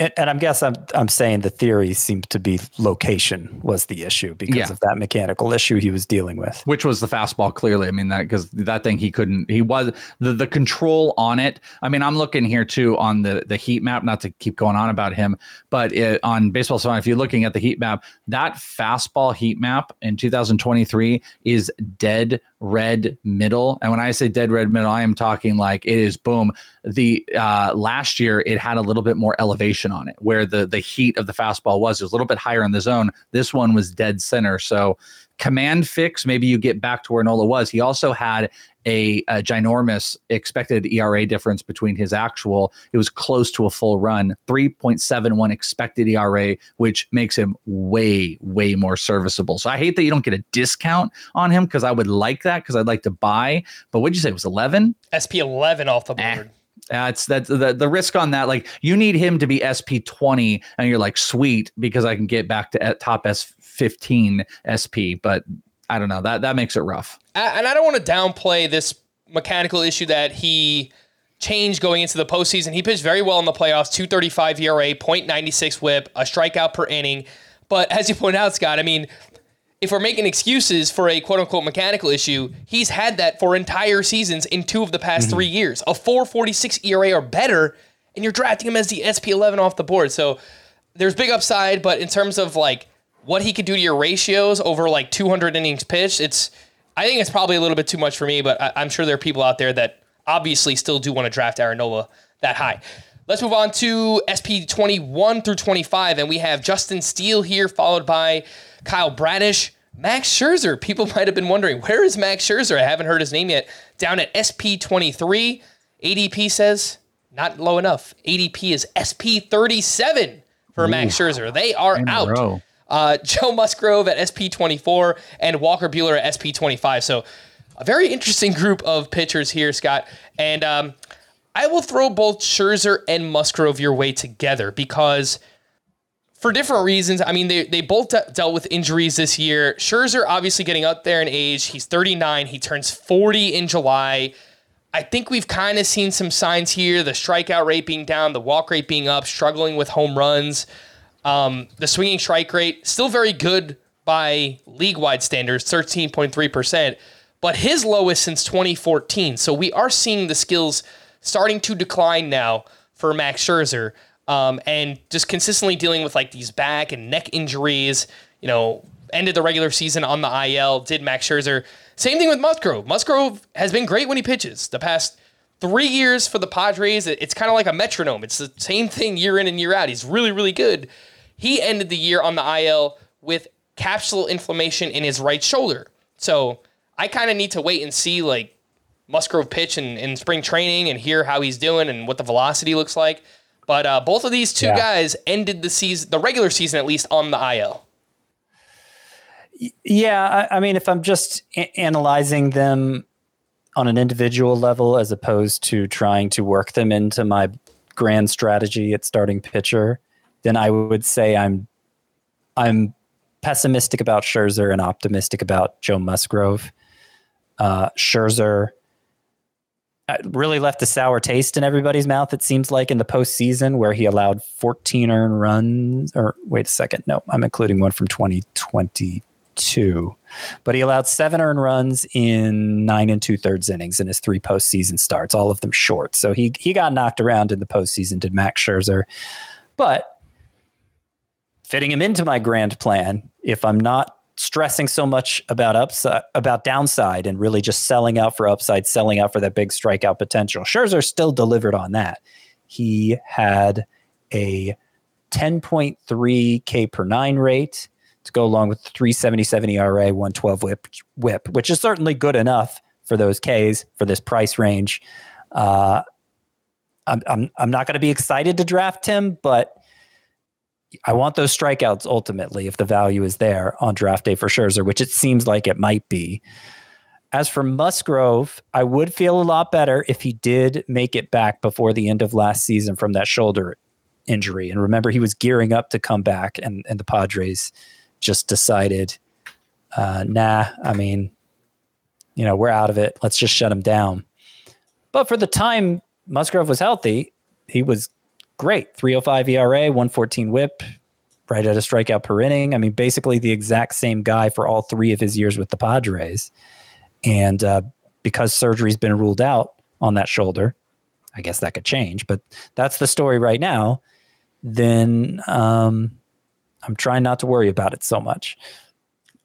And, and I'm guess I'm I'm saying the theory seemed to be location was the issue because yeah. of that mechanical issue he was dealing with, which was the fastball. Clearly, I mean that because that thing he couldn't. He was the the control on it. I mean, I'm looking here too on the the heat map. Not to keep going on about him, but it, on baseball so if you're looking at the heat map, that fastball heat map in 2023 is dead red middle. And when I say dead red middle, I am talking like it is boom. The uh, last year it had a little bit more elevation on it, where the the heat of the fastball was. It was a little bit higher in the zone. This one was dead center. So command fix, maybe you get back to where Nola was. He also had a, a, ginormous expected ERA difference between his actual. It was close to a full run, 3.71 expected ERA, which makes him way, way more serviceable. So I hate that you don't get a discount on him because I would like that because I'd like to buy. But what'd you say? It was 11? SP 11 off the eh, board. Eh That's that the the risk on that. Like you need him to be SP twenty, and you're like sweet because I can get back to top S fifteen SP. But I don't know that that makes it rough. And I don't want to downplay this mechanical issue that he changed going into the postseason. He pitched very well in the playoffs, 235 ERA, 0.96 whip, a strikeout per inning. But as you point out, Scott, I mean, if we're making excuses for a quote unquote mechanical issue, he's had that for entire seasons in two of the past mm-hmm. three years. A 446 ERA or better, and you're drafting him as the SP11 off the board. So there's big upside, but in terms of like what he could do to your ratios over like 200 innings pitched, it's I think it's probably a little bit too much for me, but I, am sure there are people out there that obviously still do want to draft Aaron Nola that high. Let's move on to SP 21 through 25, and we have Justin Steele here, followed by Kyle Bradish, Max Scherzer. People might have been wondering, where is Max Scherzer? I haven't heard his name yet. Down at SP 23, ADP says not low enough. ADP is SP 37 for Ooh, Max Scherzer. They are out. Uh, Joe Musgrove at SP 24 and Walker Buehler at SP 25. So a very interesting group of pitchers here, Scott. And um, I will throw both Scherzer and Musgrove your way together because for different reasons. I mean, they, they both de- dealt with injuries this year. Scherzer obviously getting up there in age. He's 39. He turns 40 in July. I think we've kind of seen some signs here the strikeout rate being down, the walk rate being up, struggling with home runs. Um, the swinging strike rate, still very good by league wide standards, 13.3% but his lowest since 2014. So we are seeing the skills starting to decline now for Max Scherzer. Um, and just consistently dealing with like these back and neck injuries, you know, ended the regular season on the IL, did Max Scherzer. Same thing with Musgrove. Musgrove has been great when he pitches. The past three years for the Padres, it's kind of like a metronome. It's the same thing year in and year out. He's really, really good. He ended the year on the IL with capsule inflammation in his right shoulder. So I kind of need to wait and see like Musgrove pitch in, in spring training and hear how he's doing and what the velocity looks like. But uh, both of these two yeah. guys ended the season, the regular season at least, on the IL. Yeah, I, I mean, if I'm just a- analyzing them on an individual level as opposed to trying to work them into my grand strategy at starting pitcher, then I would say I'm I'm pessimistic about Scherzer and optimistic about Joe Musgrove. Uh, Scherzer Uh, really left a sour taste in everybody's mouth. It seems like in the postseason where he allowed 14 earned runs. Or wait a second, no, I'm including one from 2022. But he allowed seven earned runs in nine and two thirds innings in his three postseason starts, all of them short. So he he got knocked around in the postseason. Did Max Scherzer, but fitting him into my grand plan. If I'm not stressing so much about upside about downside and really just selling out for upside, selling out for that big strikeout potential. Scherzer still delivered on that. He had a 10.3 K per nine rate to go along with 377 ERA, 112 whip, whip, which is certainly good enough for those Ks for this price range. Uh, I'm, I'm, I'm not going to be excited to draft him, but I want those strikeouts ultimately if the value is there on draft day for Scherzer, which it seems like it might be. As for Musgrove, I would feel a lot better if he did make it back before the end of last season from that shoulder injury. And remember, he was gearing up to come back, and, and the Padres just decided, uh, nah, I mean, you know, we're out of it. Let's just shut him down. But for the time Musgrove was healthy, he was great. 305 ERA, 114 whip, right at a strikeout per inning. I mean, basically the exact same guy for all three of his years with the Padres. And uh, because surgery's been ruled out on that shoulder, I guess that could change, but that's the story right now. Then um, I'm trying not to worry about it so much.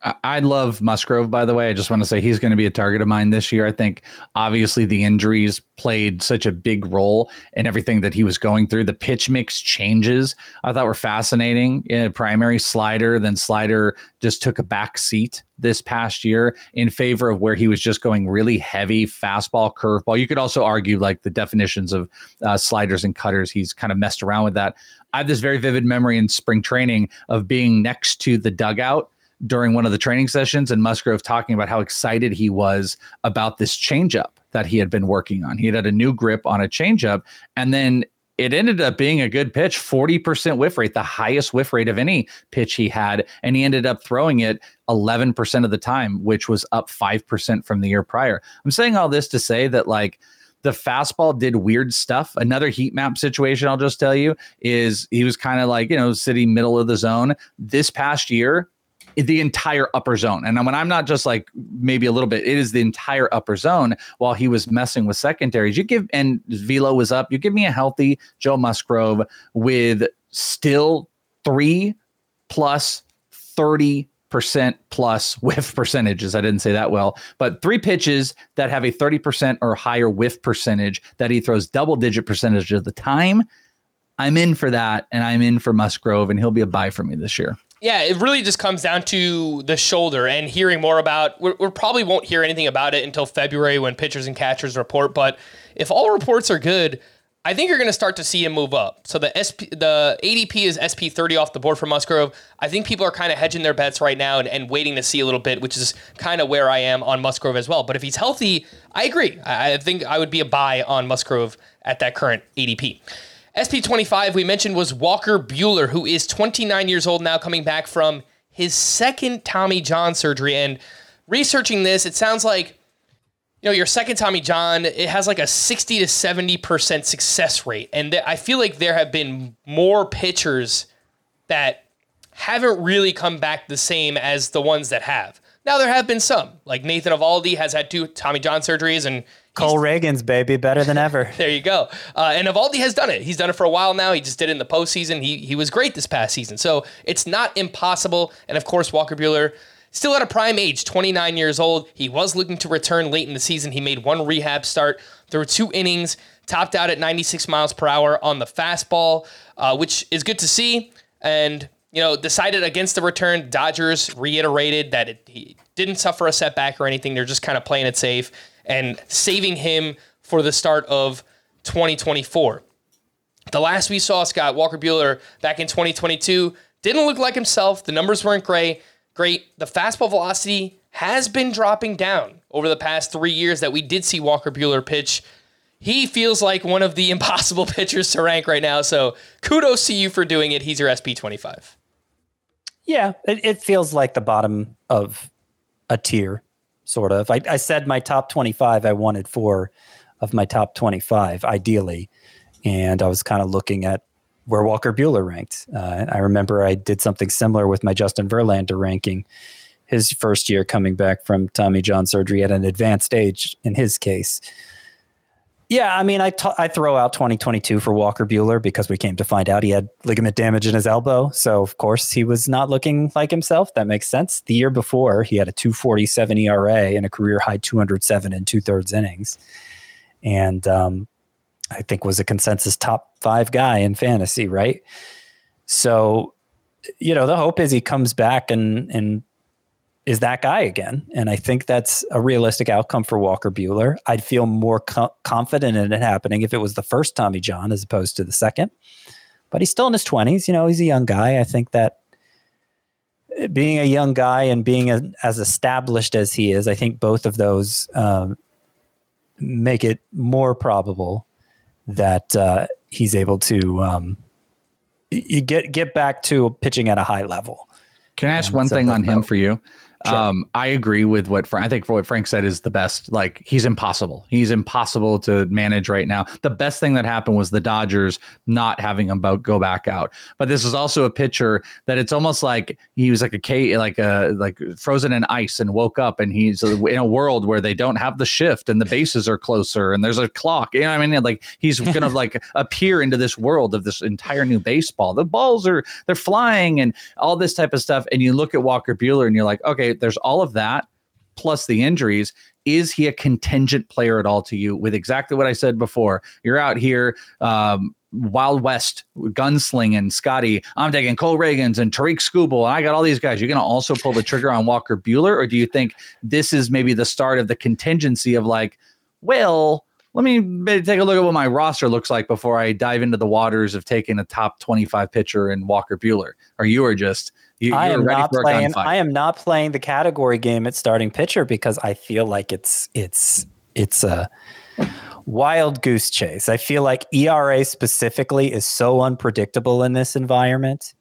I love Musgrove, by the way. I just want to say he's going to be a target of mine this year. I think obviously the injuries played such a big role in everything that he was going through. The pitch mix changes I thought were fascinating. In a primary slider, then slider just took a back seat this past year in favor of where he was just going really heavy fastball, curveball. You could also argue like the definitions of uh, sliders and cutters. He's kind of messed around with that. I have this very vivid memory in spring training of being next to the dugout during one of the training sessions and Musgrove talking about how excited he was about this changeup that he had been working on. He had a new grip on a changeup, and then it ended up being a good pitch 40% whiff rate, the highest whiff rate of any pitch he had. And he ended up throwing it 11% of the time, which was up 5% from the year prior. I'm saying all this to say that, like, the fastball did weird stuff. Another heat map situation, I'll just tell you, is he was kind of like, you know, sitting middle of the zone. This past year, the entire upper zone. And when I'm not just like maybe a little bit, it is the entire upper zone while he was messing with secondaries. You give, and velo was up, you give me a healthy Joe Musgrove with still three plus 30 percent plus whiff percentages. I didn't say that well, but three pitches that have a 30% or higher whiff percentage that he throws double digit percentage of the time. I'm in for that, and I'm in for Musgrove, and he'll be a buy for me this year. Yeah, it really just comes down to the shoulder and hearing more about. We probably won't hear anything about it until February when pitchers and catchers report. But if all reports are good, I think you're going to start to see him move up. So the SP, the ADP is SP 30 off the board for Musgrove. I think people are kind of hedging their bets right now and, and waiting to see a little bit, which is kind of where I am on Musgrove as well. But if he's healthy, I agree. I, I think I would be a buy on Musgrove at that current ADP. SP25, we mentioned, was Walker Buehler, who is 29 years old now, coming back from his second Tommy John surgery. And researching this, it sounds like, you know, your second Tommy John, it has like a 60 to 70% success rate. And th- I feel like there have been more pitchers that haven't really come back the same as the ones that have. Now, there have been some, like Nathan Eovaldi has had two Tommy John surgeries and Cole Ragans, baby, better than ever. there you go. Uh, and Eovaldi has done it. He's done it for a while now. He just did it in the postseason. He he was great this past season. So it's not impossible. And of course, Walker Buehler, still at a prime age, 29 years old. He was looking to return late in the season. He made one rehab start through two innings, topped out at 96 miles per hour on the fastball, uh, which is good to see. And you know, decided against the return. Dodgers reiterated that it, he didn't suffer a setback or anything. They're just kind of playing it safe and saving him for the start of 2024. The last we saw Scott Walker Buehler back in 2022 didn't look like himself. The numbers weren't great. Great. The fastball velocity has been dropping down over the past three years that we did see Walker Buehler pitch. He feels like one of the impossible pitchers to rank right now. So kudos to you for doing it. He's your SP 25. Yeah, it, it feels like the bottom of a tier sort of. I, I said my top 25, I wanted four of my top 25, ideally. And I was kind of looking at where Walker Buehler ranked. Uh, I remember I did something similar with my Justin Verlander ranking his first year coming back from Tommy John surgery at an advanced age in his case. Yeah, I mean, I, t- I throw out 2022 for Walker Buehler because we came to find out he had ligament damage in his elbow. So, of course, he was not looking like himself. That makes sense. The year before, he had a 247 ERA and a career high 207 and two thirds innings. And um, I think was a consensus top five guy in fantasy, right? So, you know, the hope is he comes back and, and is that guy again. And I think that's a realistic outcome for Walker Buehler. I'd feel more co- confident in it happening if it was the first Tommy John as opposed to the second. But he's still in his 20s. You know, he's a young guy. I think that being a young guy and being a, as established as he is, I think both of those um, make it more probable that uh, he's able to um, get get back to pitching at a high level. Can I ask and one thing on him for you? Sure. Um, I agree with what Fra- I think for what Frank said is the best. Like he's impossible. He's impossible to manage right now. The best thing that happened was the Dodgers not having him go back out. But this is also a pitcher that it's almost like he was like a K, like a like frozen in ice and woke up and he's in a world where they don't have the shift and the bases are closer and there's a clock. You know what I mean? Like he's gonna like appear into this world of this entire new baseball. The balls are they're flying and all this type of stuff. And you look at Walker Buehler and you're like, okay there's all of that plus the injuries. Is he a contingent player at all to you? With exactly what I said before, you're out here. Um, Wild West gunslinging Scotty. I'm taking Cole Ragans and Tarik Skubal. And I got all these guys. You're going to also pull the trigger on Walker Buehler? or do you think this is maybe the start of the contingency of like, well, let me take a look at what my roster looks like before I dive into the waters of taking a top 25 pitcher in Walker Buehler? Or you are just you, I am not playing. I am not playing the category game at starting pitcher because I feel like it's it's it's a wild goose chase. I feel like ERA specifically is so unpredictable in this environment.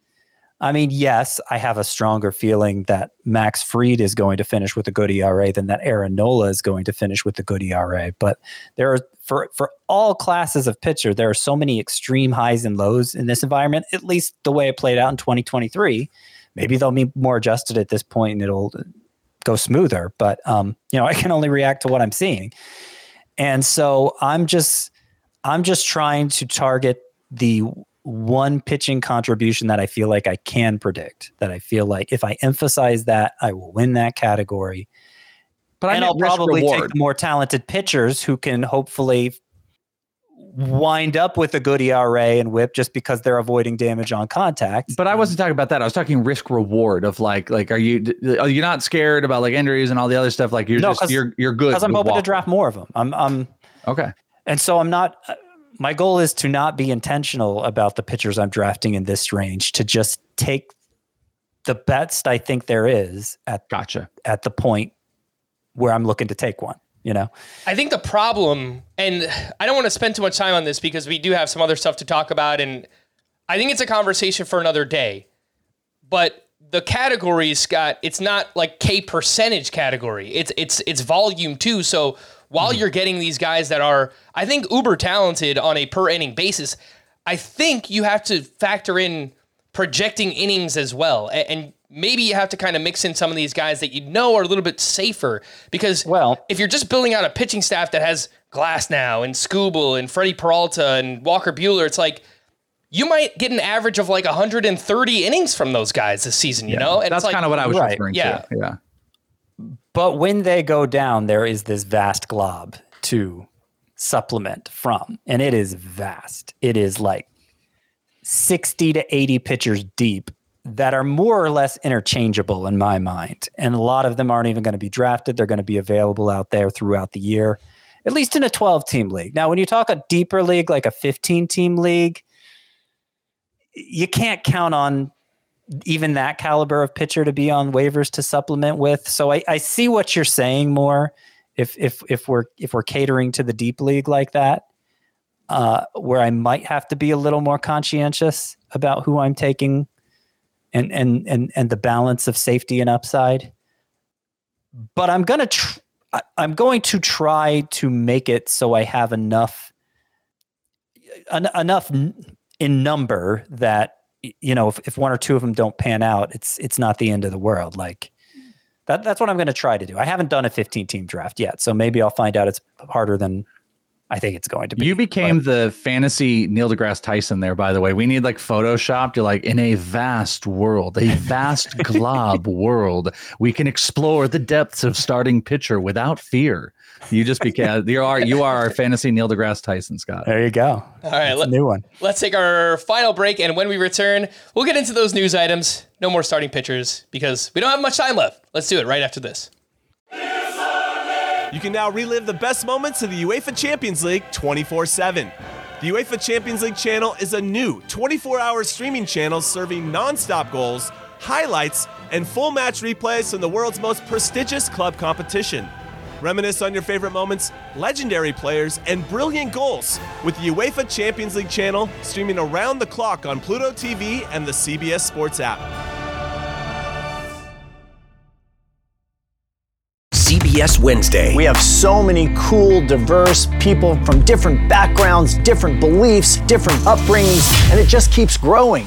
I mean, yes, I have a stronger feeling that Max Fried is going to finish with a good ERA than that Aaron Nola is going to finish with a good ERA. But there are for for all classes of pitcher, there are so many extreme highs and lows in this environment. At least the way it played out in 2023. Maybe they'll be more adjusted at this point, and it'll go smoother. But um, you know, I can only react to what I'm seeing, and so I'm just I'm just trying to target the one pitching contribution that I feel like I can predict. That I feel like if I emphasize that, I will win that category. But and I'll probably reward. take the more talented pitchers who can hopefully wind up with a good ERA and whip just because they're avoiding damage on contact. But I wasn't talking about that. I was talking risk reward of like like are you are you not scared about like injuries and all the other stuff like you're no, just you're you're good because I'm hoping to draft more of them. I'm I'm okay. And so I'm not uh, my goal is to not be intentional about the pitchers I'm drafting in this range, to just take the best I think there is at gotcha at the point where I'm looking to take one. You know, I think the problem, and I don't want to spend too much time on this because we do have some other stuff to talk about, and I think it's a conversation for another day. But the categories, Scott, it's not like K percentage category. It's it's it's volume too. So while mm-hmm. you're getting these guys that are, I think, uber talented on a per inning basis, I think you have to factor in projecting innings as well. And maybe you have to kind of mix in some of these guys that you know are a little bit safer because well, if you're just building out a pitching staff that has Glasnow and Skubal and Freddie Peralta and Walker Buehler, it's like you might get an average of like 130 innings from those guys this season, you yeah, know? And that's like, kind of what I was right, referring yeah. to. Yeah. But when they go down, there is this vast glob to supplement from, and it is vast. It is like 60 to 80 pitchers deep that are more or less interchangeable in my mind. And a lot of them aren't even going to be drafted. They're going to be available out there throughout the year, at least in a 12 team league. Now, when you talk a deeper league, like a 15 team league, you can't count on even that caliber of pitcher to be on waivers to supplement with. So I, I see what you're saying more. If if if we're if we're catering to the deep league like that, uh, where I might have to be a little more conscientious about who I'm taking, and and and and the balance of safety and upside. But I'm gonna tr- I'm going to try to make it so I have enough en- enough in number that you know, if, if one or two of them don't pan out, it's it's not the end of the world. Like that that's what I'm going to try to do. I haven't done a 15 team draft yet, so maybe I'll find out it's harder than I think it's going to be. You became but, the fantasy Neil deGrasse Tyson there, by the way. We need like photoshopped. You're like in a vast world, a vast glob world. We can explore the depths of starting pitcher without fear. You just became you are you are our fantasy Neil deGrasse Tyson, Scott. There you go. All right, let, new one. Let's take our final break, and when we return, we'll get into those news items. No more starting pitchers because we don't have much time left. Let's do it right after this. You can now relive the best moments of the UEFA Champions League 24 7. The UEFA Champions League channel is a new 24 hour streaming channel serving non stop goals, highlights, and full match replays from the world's most prestigious club competition. Reminisce on your favorite moments, legendary players, and brilliant goals with the UEFA Champions League channel streaming around the clock on Pluto TV and the CBS Sports app. CBS Wednesday. We have so many cool, diverse people from different backgrounds, different beliefs, different upbringings, and it just keeps growing.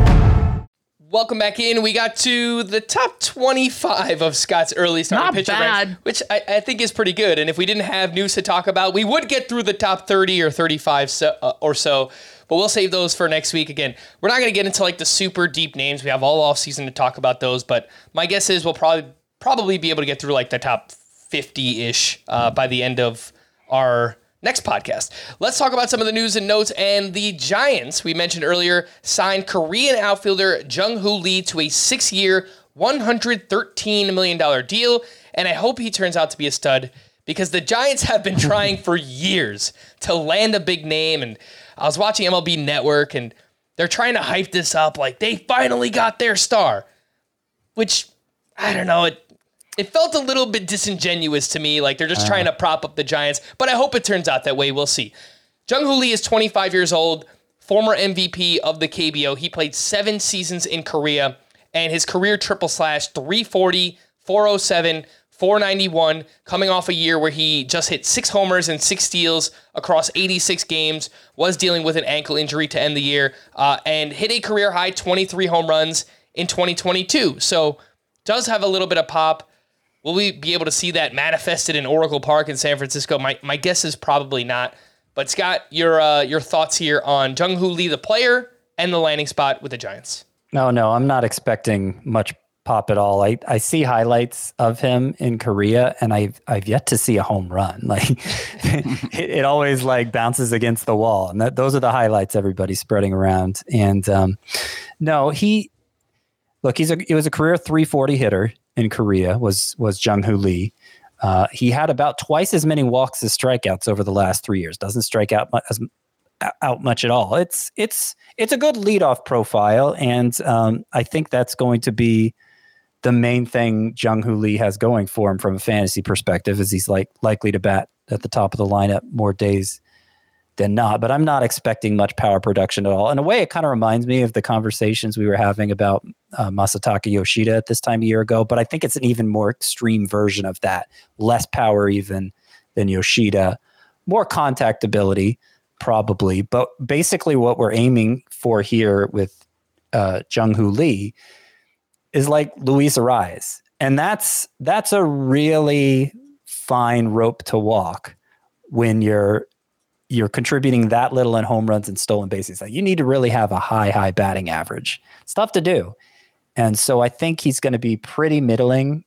Welcome back in. We got to the top 25 of Scott's early starting Not pitcher bad. ranks, which I, I, think is pretty good. And if we didn't have news to talk about, we would get through the top 30 or 35 so, uh, or so. But we'll save those for next week. Again, we're not going to get into like the super deep names. We have all off season to talk about those. But my guess is we'll probably probably be able to get through like the top 50 ish uh, by the end of our next podcast. Let's talk about some of the news and notes. And the Giants, we mentioned earlier, signed Korean outfielder Jung Hoo Lee to a six year, $113 million deal. And I hope he turns out to be a stud because the Giants have been trying for years to land a big name. And I was watching MLB Network and they're trying to hype this up like they finally got their star, which I don't know. It it felt a little bit disingenuous to me, like they're just uh. trying to prop up the Giants. But I hope it turns out that way. We'll see. Jung Hoo Lee is 25 years old, former MVP of the KBO. He played seven seasons in Korea, and his career triple slash 340, 407, 491, coming off a year where he just hit six homers and six steals across 86 games, was dealing with an ankle injury to end the year, uh, and hit a career high 23 home runs in 2022. So, does have a little bit of pop. Will we be able to see that manifested in Oracle Park in San Francisco? My, my guess is probably not. But Scott, your uh, your thoughts here on Jung Hoo Lee, the player, and the landing spot with the Giants? No, no, I'm not expecting much pop at all. I, I see highlights of him in Korea and I've I've yet to see a home run. Like it, it, always like bounces against the wall. And that those are the highlights everybody's spreading around. And um, no, he look, he's a he was a career 340 hitter in Korea, was was Jung Hoo Lee. Uh, he had about twice as many walks as strikeouts over the last three years. Doesn't strike out much, as, out much at all. It's it's it's a good leadoff profile, and um, I think that's going to be the main thing Jung Hoo Lee has going for him from a fantasy perspective is he's like likely to bat at the top of the lineup more days than not. But I'm not expecting much power production at all. In a way, it kind of reminds me of the conversations we were having about uh, Masataka Yoshida at this time a year ago. But I think it's an even more extreme version of that. Less power even than Yoshida, more contact ability probably. But basically, what we're aiming for here with uh, Jung Hoo Lee is like Luis Arraez. And that's that's a really fine rope to walk when you're you're contributing that little in home runs and stolen bases. Like you need to really have a high, high batting average. It's tough to do. And so I think he's going to be pretty middling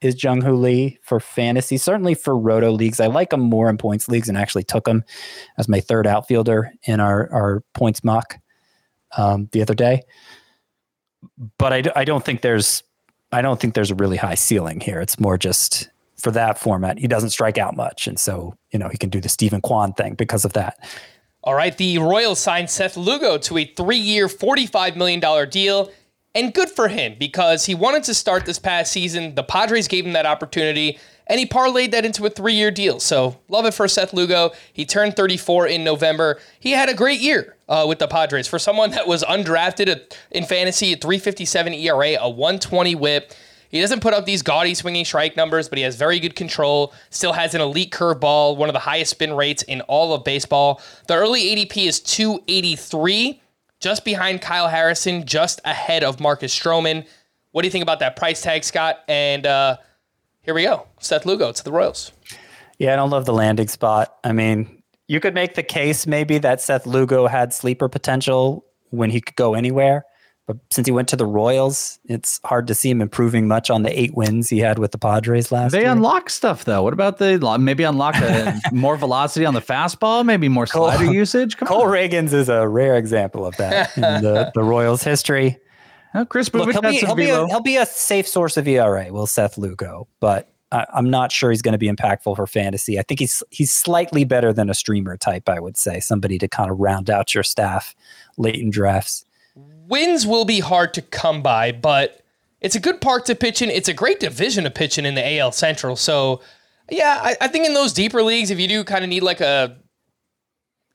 is Jung Hoo Lee for fantasy, certainly for roto leagues. I like him more in points leagues and actually took him as my third outfielder in our, our points mock um, the other day but I, I don't think there's I don't think there's a really high ceiling here. It's more just for that format. He doesn't strike out much, and so you know he can do the Steven Kwan thing because of that. All right, the Royals signed Seth Lugo to a three-year, $45 million deal. And good for him because he wanted to start this past season. The Padres gave him that opportunity and he parlayed that into a three year deal. So love it for Seth Lugo. He turned 34 in November. He had a great year uh, with the Padres. For someone that was undrafted in fantasy, a 357 ERA, a 120 whip. He doesn't put up these gaudy swinging strike numbers, but he has very good control. Still has an elite curveball, one of the highest spin rates in all of baseball. The early ADP is 283, just behind Kyle Harrison, just ahead of Marcus Stroman. What do you think about that price tag, Scott? And uh, here we go. Seth Lugo to the Royals. Yeah, I don't love the landing spot. I mean, you could make the case maybe that Seth Lugo had sleeper potential when he could go anywhere. But since he went to the Royals, it's hard to see him improving much on the eight wins he had with the Padres last they year. They unlock stuff though. What about the maybe unlock a, more velocity on the fastball, maybe more slider Cole, usage? Come Cole on. Ragans is a rare example of that in the, the Royals' history. Oh, Chris Look, he'll, be, he'll, be a, he'll be a safe source of ERA, will Seth Lugo, but I, I'm not sure he's going to be impactful for fantasy. I think he's he's slightly better than a streamer type, I would say, somebody to kind of round out your staff late in drafts. Wins will be hard to come by, but it's a good park to pitch in. It's a great division to pitch in in the AL Central. So, yeah, I, I think in those deeper leagues, if you do kind of need like a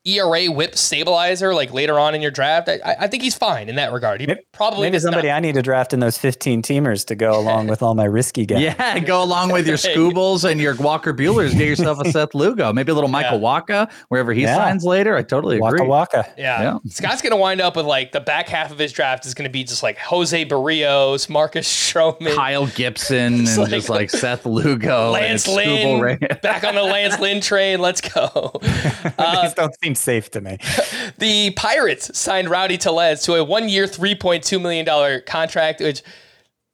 ERA whip stabilizer like later on in your draft. I, I think he's fine in that regard. He maybe, probably maybe somebody not. I need to draft in those 15 teamers to go along with all my risky guys. Yeah, go along with your Skubals and your Walker Buehlers. Get yourself a Seth Lugo, maybe a little Michael yeah. Wacha wherever he yeah. signs later. I totally agree. Waka Waka. Yeah. yeah. Scott's gonna wind up with like the back half of his draft is gonna be just like Jose Berrios, Marcus Stroman, Kyle Gibson, and like, just like Seth Lugo, Lance Lynn, back on the Lance Lynn train. Let's go. Uh, These don't seem safe to me. the Pirates signed Rowdy Tellez to a one-year, three point two million dollar contract, which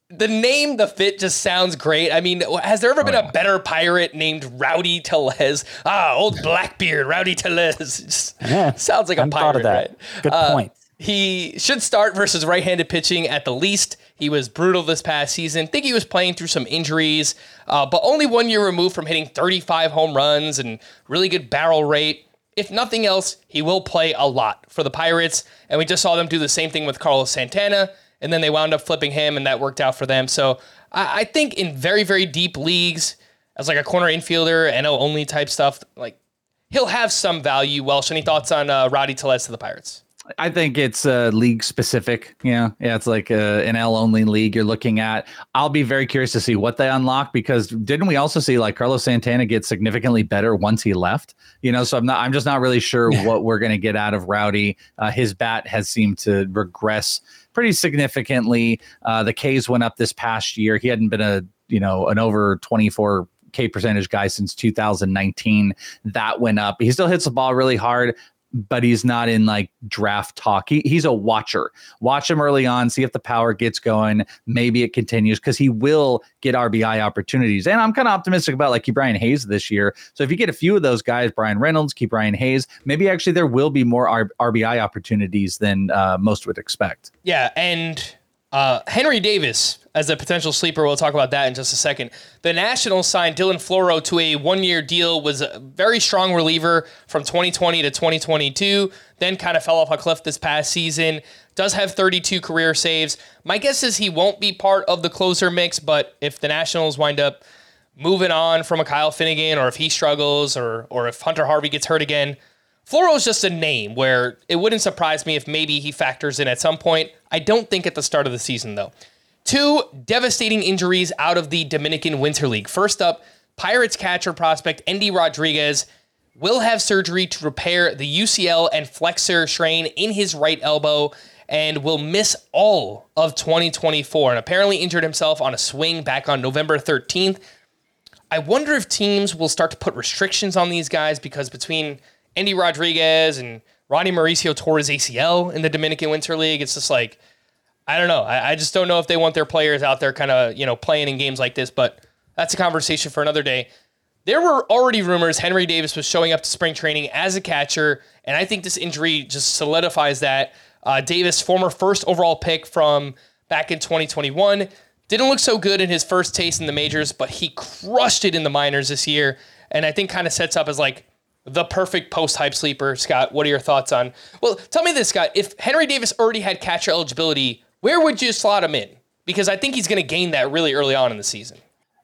the name, the fit just sounds great. I mean, has there ever oh, been yeah. a better pirate named Rowdy Tellez? Ah, old Blackbeard, Rowdy Tellez. yeah, sounds like a pirate. Right? Good uh, point. He should start versus right-handed pitching at the least. He was brutal this past season. Think he was playing through some injuries, uh, but only one year removed from hitting 35 home runs and really good barrel rate. If nothing else, he will play a lot for the Pirates, and we just saw them do the same thing with Carlos Santana, and then they wound up flipping him, and that worked out for them. So I, I think in very very deep leagues, as like a corner infielder, NL only type stuff, like he'll have some value. Welsh, any thoughts on uh, Rowdy Tellez to the Pirates? I think it's uh, league specific. Yeah, yeah, it's like uh, an L only league you're looking at. I'll be very curious to see what they unlock because didn't we also see like Carlos Santana get significantly better once he left? You know, so I'm not. I'm just not really sure what we're going to get out of Rowdy. Uh, his bat has seemed to regress pretty significantly. Uh, the K's went up this past year. He hadn't been a you know an over 24 K percentage guy since 2019. That went up. He still hits the ball really hard but he's not in like draft talk. He, he's a watcher. Watch him early on, see if the power gets going. Maybe it continues because he will get RBI opportunities. And I'm kind of optimistic about like brian Hayes this year. So if you get a few of those guys, Bryan Reynolds, Ke'Bryan Hayes, maybe actually there will be more R- RBI opportunities than uh, most would expect. Yeah, and uh, Henry Davis as a potential sleeper. We'll talk about that in just a second. The Nationals signed Dylan Floro to a one-year deal. Was a very strong reliever from 2020 to 2022. Then kind of fell off a cliff this past season. Does have 32 career saves. My guess is he won't be part of the closer mix. But if the Nationals wind up moving on from a Kyle Finnegan, or if he struggles, or or if Hunter Harvey gets hurt again, Floro is just a name where it wouldn't surprise me if maybe he factors in at some point. I don't think at the start of the season, though. Two devastating injuries out of the Dominican Winter League. First up, Pirates catcher prospect Endy Rodriguez will have surgery to repair the UCL and flexor strain in his right elbow and will miss all of 2024 and apparently injured himself on a swing back on November 13th. I wonder if teams will start to put restrictions on these guys because between Endy Rodriguez and Ronny Mauricio tore his ACL in the Dominican Winter League. It's just like, I don't know. I, I just don't know if they want their players out there kind of, you know, playing in games like this, but that's a conversation for another day. There were already rumors Henry Davis was showing up to spring training as a catcher, and I think this injury just solidifies that. Uh, Davis, former first overall pick from back in 2021, didn't look so good in his first taste in the majors, but he crushed it in the minors this year, and I think kind of sets up as like the perfect post hype sleeper. Scott, what are your thoughts on? Well, tell me this, Scott. If Henry Davis already had catcher eligibility, where would you slot him in? Because I think he's going to gain that really early on in the season.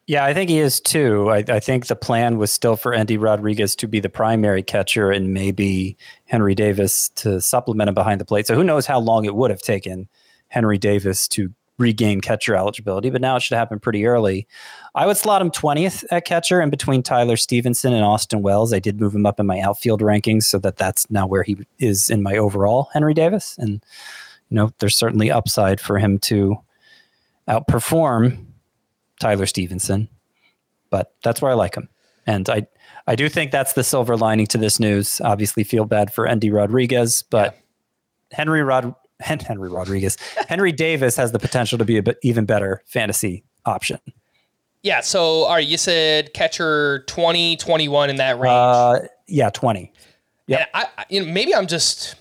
Yeah, I think he is too. I, I, think the plan was still for Andy Rodriguez to be the primary catcher and maybe Henry Davis to supplement him behind the plate. So who knows how long it would have taken Henry Davis to regain catcher eligibility, but now it should happen pretty early. I would slot him 20th at catcher and between Tyler Stephenson and Austin Wells. I did move him up in my outfield rankings so that that's now where he is in my overall Henry Davis. And, you know, there's certainly upside for him to outperform Tyler Stephenson, but that's where I like him. And I, I do think that's the silver lining to this news. Obviously, feel bad for Endy Rodriguez, but. Henry Rod Henry Rodriguez. Henry Davis has the potential to be a bit even better fantasy option. Yeah. So, all right, you said catcher 20, 21 in that range. Uh, yeah, 20. Yeah. I, you know, maybe I'm just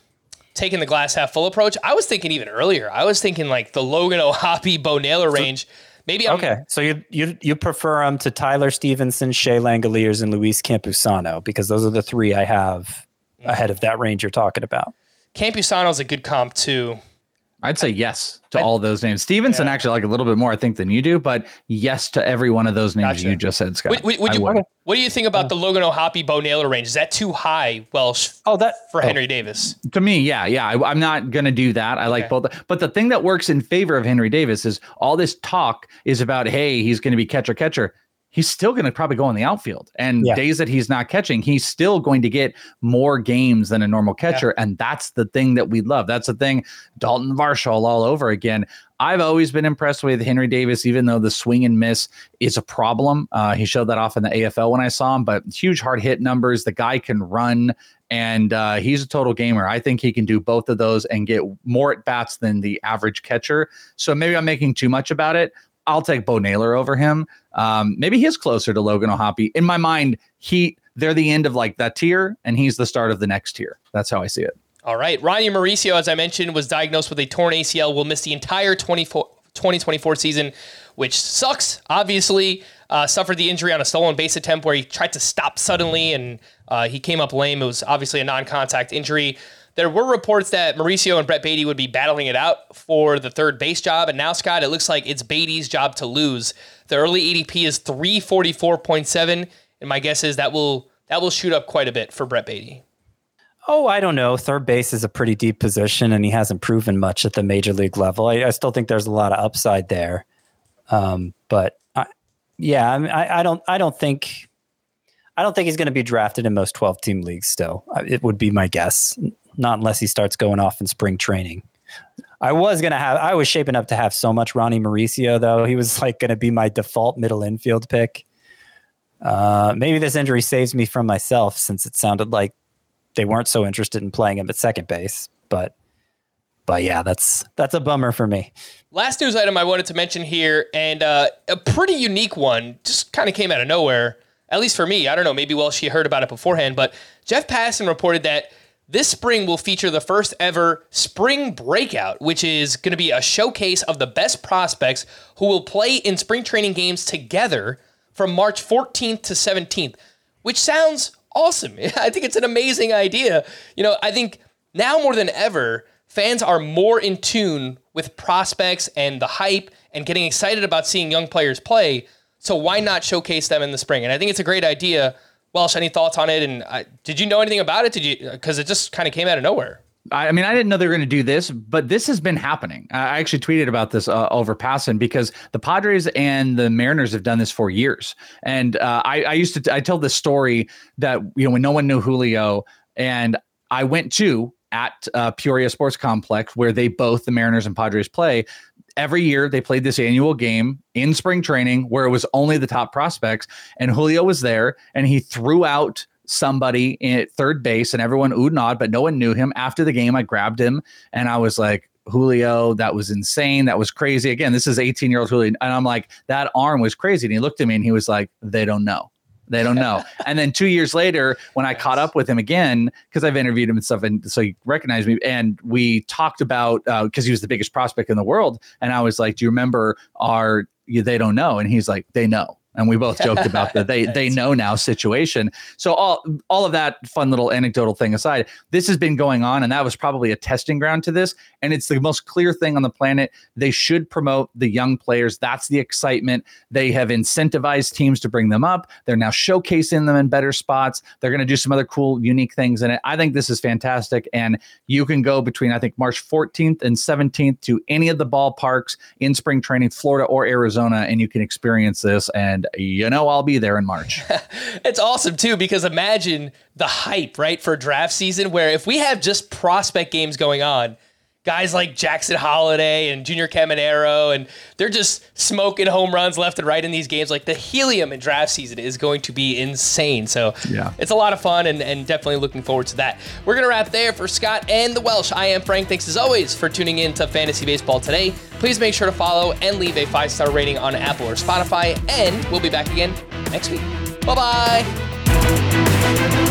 taking the glass half full approach. I was thinking even earlier. I was thinking like the Logan O'Hoppe, Bo Naylor range. Maybe I'm, okay. So you you you prefer them to Tyler Stephenson, Shea Langeliers, and Luis Campusano because those are the three I have ahead of that range you're talking about. Campusano is a good comp too. I'd say yes to all those names. Stephenson yeah. actually like a little bit more, I think, than you do, but yes to every one of those names gotcha. you just said, Scott. Would, would, would you, what do you think about uh, the Logan O'Hoppe Bo Naylor range? Is that too high? Welsh? oh, that for oh. Henry Davis. To me, yeah, yeah. I, am not gonna do that. I okay. like both, but the thing that works in favor of Henry Davis is all this talk is about, hey, he's gonna be catcher catcher he's still going to probably go in the outfield. And yeah. days that he's not catching, he's still going to get more games than a normal catcher. Yeah. And that's the thing that we love. That's the thing. Dalton Varsho all over again. I've always been impressed with Henry Davis, even though the swing and miss is a problem. Uh, he showed that off in the AFL when I saw him, but huge hard hit numbers. The guy can run and uh, he's a total gamer. I think he can do both of those and get more at bats than the average catcher. So maybe I'm making too much about it. I'll take Bo Naylor over him. Um, maybe he's closer to Logan O'Hoppe. In my mind, he they're the end of like that tier, and he's the start of the next tier. That's how I see it. All right. Ronny Mauricio, as I mentioned, was diagnosed with a torn ACL, will miss the entire 2024 season, which sucks. Obviously, uh, suffered the injury on a stolen base attempt where he tried to stop suddenly and uh, he came up lame. It was obviously a non contact injury. There were reports that Mauricio and Brett Baty would be battling it out for the third base job. And now, Scott, it looks like it's Baty's job to lose. The early ADP is 344.7. And my guess is that will that will shoot up quite a bit for Brett Baty. Oh, I don't know. Third base is a pretty deep position, and he hasn't proven much at the major league level. I, I still think there's a lot of upside there, um, but I, yeah, I, I, don't. I don't think. I don't think he's going to be drafted in most 12 team leagues. Still, it would be my guess not unless he starts going off in spring training. I was gonna have I was shaping up to have so much Ronny Mauricio though. He was like gonna be my default middle infield pick. Uh, maybe this injury saves me from myself since it sounded like they weren't so interested in playing him at second base. But but yeah, that's that's a bummer for me. Last news item I wanted to mention here, and uh, a pretty unique one, just kind of came out of nowhere. At least for me, I don't know. Maybe well, she heard about it beforehand, but Jeff Passan reported that this spring will feature the first ever spring breakout, which is going to be a showcase of the best prospects who will play in spring training games together from March 14th to 17th, which sounds awesome. I think it's an amazing idea. You know, I think now more than ever, fans are more in tune with prospects and the hype and getting excited about seeing young players play. So why not showcase them in the spring? And I think it's a great idea Welsh, any thoughts on it? And uh, did you know anything about it? Did you? Because it just kind of came out of nowhere. I mean, I didn't know they were going to do this, but this has been happening. I actually tweeted about this uh, over Passan because the Padres and the Mariners have done this for years. And uh, I, I, used to, t- I tell this story that, you know, when no one knew Julio and I went to at uh, Peoria Sports Complex where they both, the Mariners and Padres play every year they played this annual game in spring training where it was only the top prospects and Julio was there and he threw out somebody at third base and everyone oohed and awed, but no one knew him. After the game, I grabbed him and I was like, Julio, that was insane. That was crazy. Again, this is 18 year old Julio. And I'm like, that arm was crazy. And he looked at me and he was like, they don't know. They don't know. and then two years later, when I caught up with him again, because I've interviewed him and stuff, and so he recognized me, and we talked about because uh, he was the biggest prospect in the world, and I was like, "Do you remember our?" They don't know, and he's like, "They know." And we both joked about the they they know now situation. So all all of that fun little anecdotal thing aside, this has been going on, and that was probably a testing ground to this. And it's the most clear thing on the planet. They should promote the young players. That's the excitement. They have incentivized teams to bring them up. They're now showcasing them in better spots. They're going to do some other cool, unique things in it. I think this is fantastic, and you can go between I think March 14th and 17th to any of the ballparks in spring training, Florida or Arizona, and you can experience this and you know I'll be there in March. it's awesome too because imagine the hype, right, for draft season where if we have just prospect games going on, guys like Jackson Holliday and Junior Caminero, and they're just smoking home runs left and right in these games. Like the helium in draft season is going to be insane. So yeah, it's a lot of fun and, and definitely looking forward to that. We're gonna wrap there for Scott and the Welsh. I am Frank. Thanks as always for tuning in to Fantasy Baseball today. Please make sure to follow and leave a five star rating on Apple or Spotify, and we'll be back again next week. Bye bye.